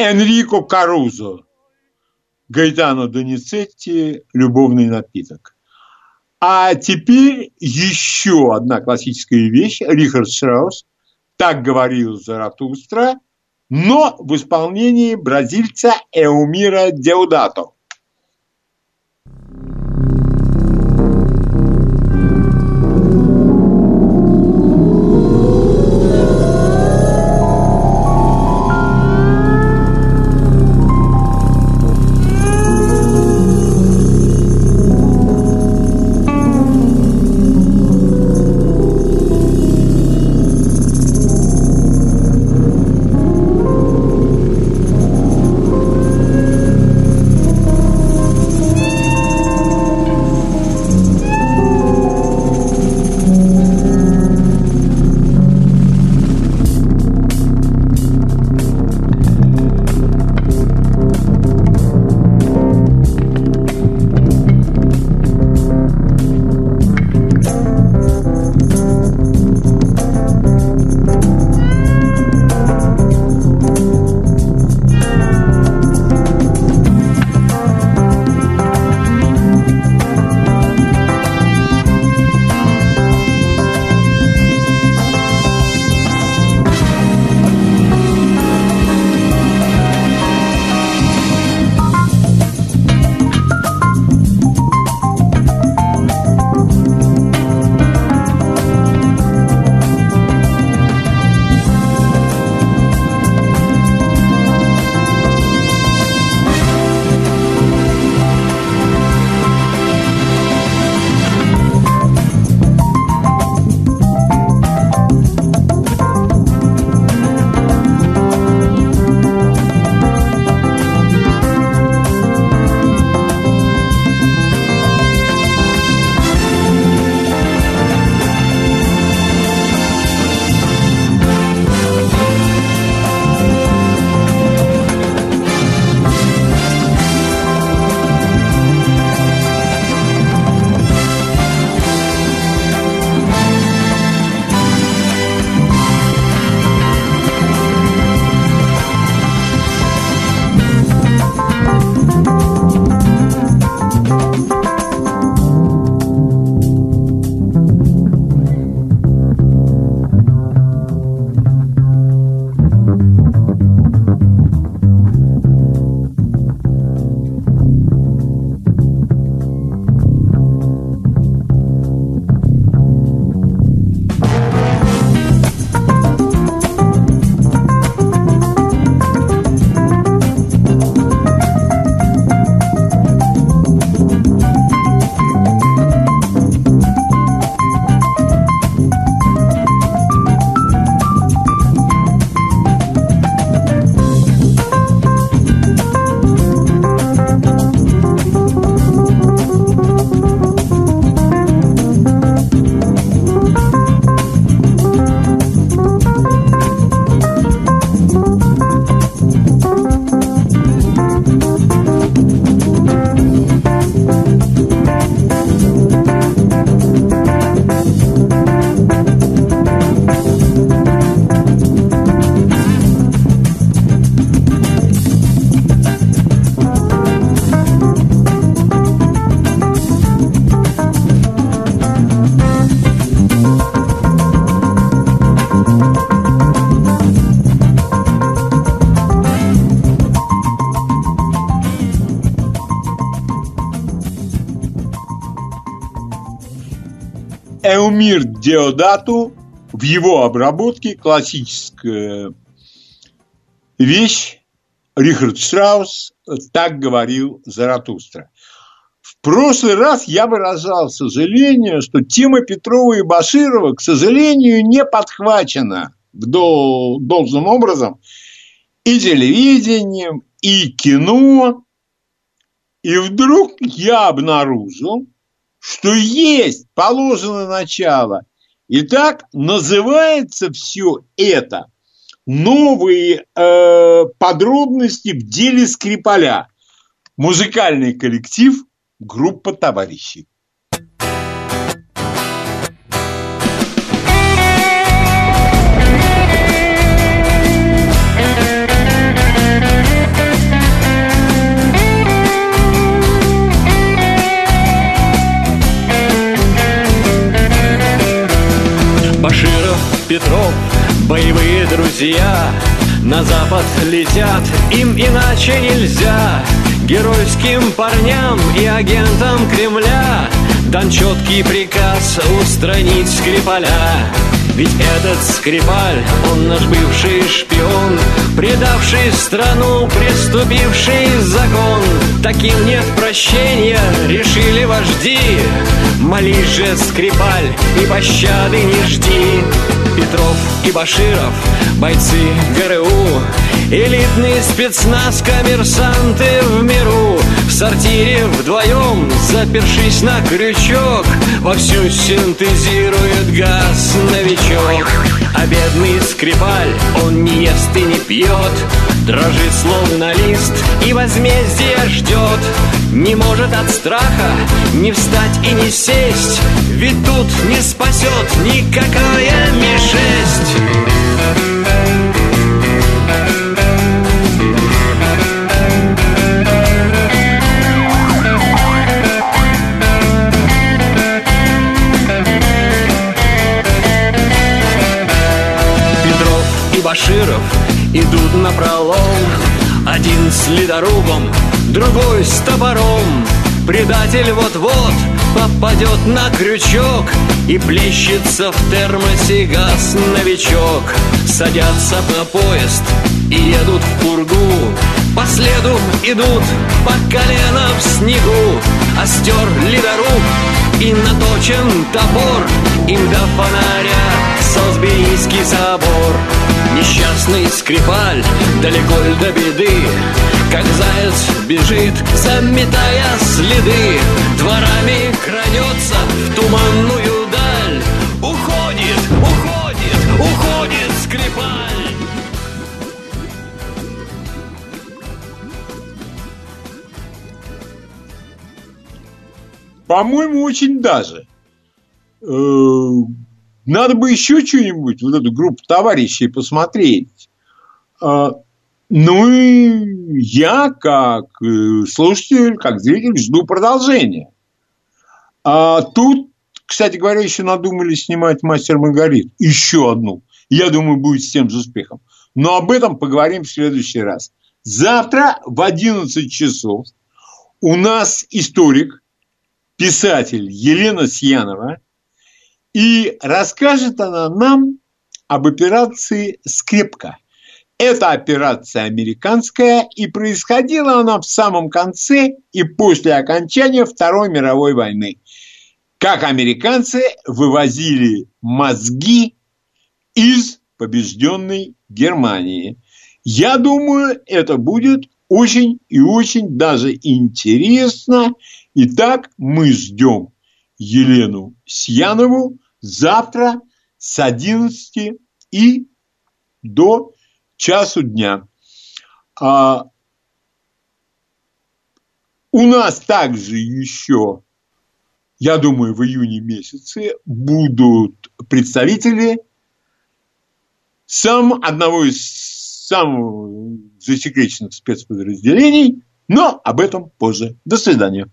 S2: Энрико Карузо, Гайтано Доницетти «Любовный напиток». А теперь еще одна классическая вещь. Рихард Штраус «Так говорил Заратустра», но в исполнении бразильца Эумира Деудато. Эумир Деодату в его обработке классическая вещь. Рихард Штраус так говорил Заратустра. В прошлый раз я выражал сожаление, что тема Петрова и Баширова, к сожалению, не подхвачена должным образом и телевидением, и кино. И вдруг я обнаружил, что есть положено начало. Итак, называется все это новые э, подробности в деле Скрипаля. Музыкальный коллектив группа товарищей.
S18: Петров, боевые друзья На запад летят, им иначе нельзя. Геройским парням и агентам Кремля Дан четкий приказ устранить Скрипаля ведь этот Скрипаль, он наш бывший шпион Предавший страну, преступивший закон. Таким нет прощения, решили вожди. Молись же, Скрипаль, и пощады не жди. Петров и Баширов, бойцы ГРУ Элитный спецназ, коммерсанты в миру В сортире вдвоем, запершись на крючок Вовсю синтезирует газ новичок. А бедный скрипаль, он не ест и не пьет Дрожит словно лист и возмездие ждет. Не может от страха не встать и не сесть Ведь тут не спасет никакая Ми-6 Баширов идут на пролом. Один с ледорубом, другой с топором. Предатель вот-вот попадет на крючок И плещется в термосе газ новичок Садятся на поезд и едут в пургу. По следу идут по колено в снегу. Остер ледоруб и наточен топор. Им до фонаря Солсберийский собор Несчастный скрипаль, далеко ль до беды? Как заяц бежит, заметая следы. Дворами крадется в туманную даль. Уходит, уходит, уходит скрипаль.
S2: По-моему, очень даже. Надо бы еще что-нибудь, вот эту группу товарищей посмотреть. А, ну и я, как э, слушатель, как зритель, жду продолжения. А тут, кстати говоря, еще надумали снимать «Мастер Маргарит». Еще одну. Я думаю, будет с тем же успехом. Но об этом поговорим в следующий раз. Завтра в 11 часов у нас историк, писатель Елена Сьянова – и расскажет она нам об операции «Скрепка». Это операция американская, и происходила она в самом конце и после окончания Второй мировой войны. Как американцы вывозили мозги из побежденной Германии. Я думаю, это будет очень и очень даже интересно. Итак, мы ждем Елену Сьянову завтра с 11 и до часу дня. А у нас также еще, я думаю, в июне месяце будут представители сам одного из самых засекреченных спецподразделений, но об этом позже. До свидания.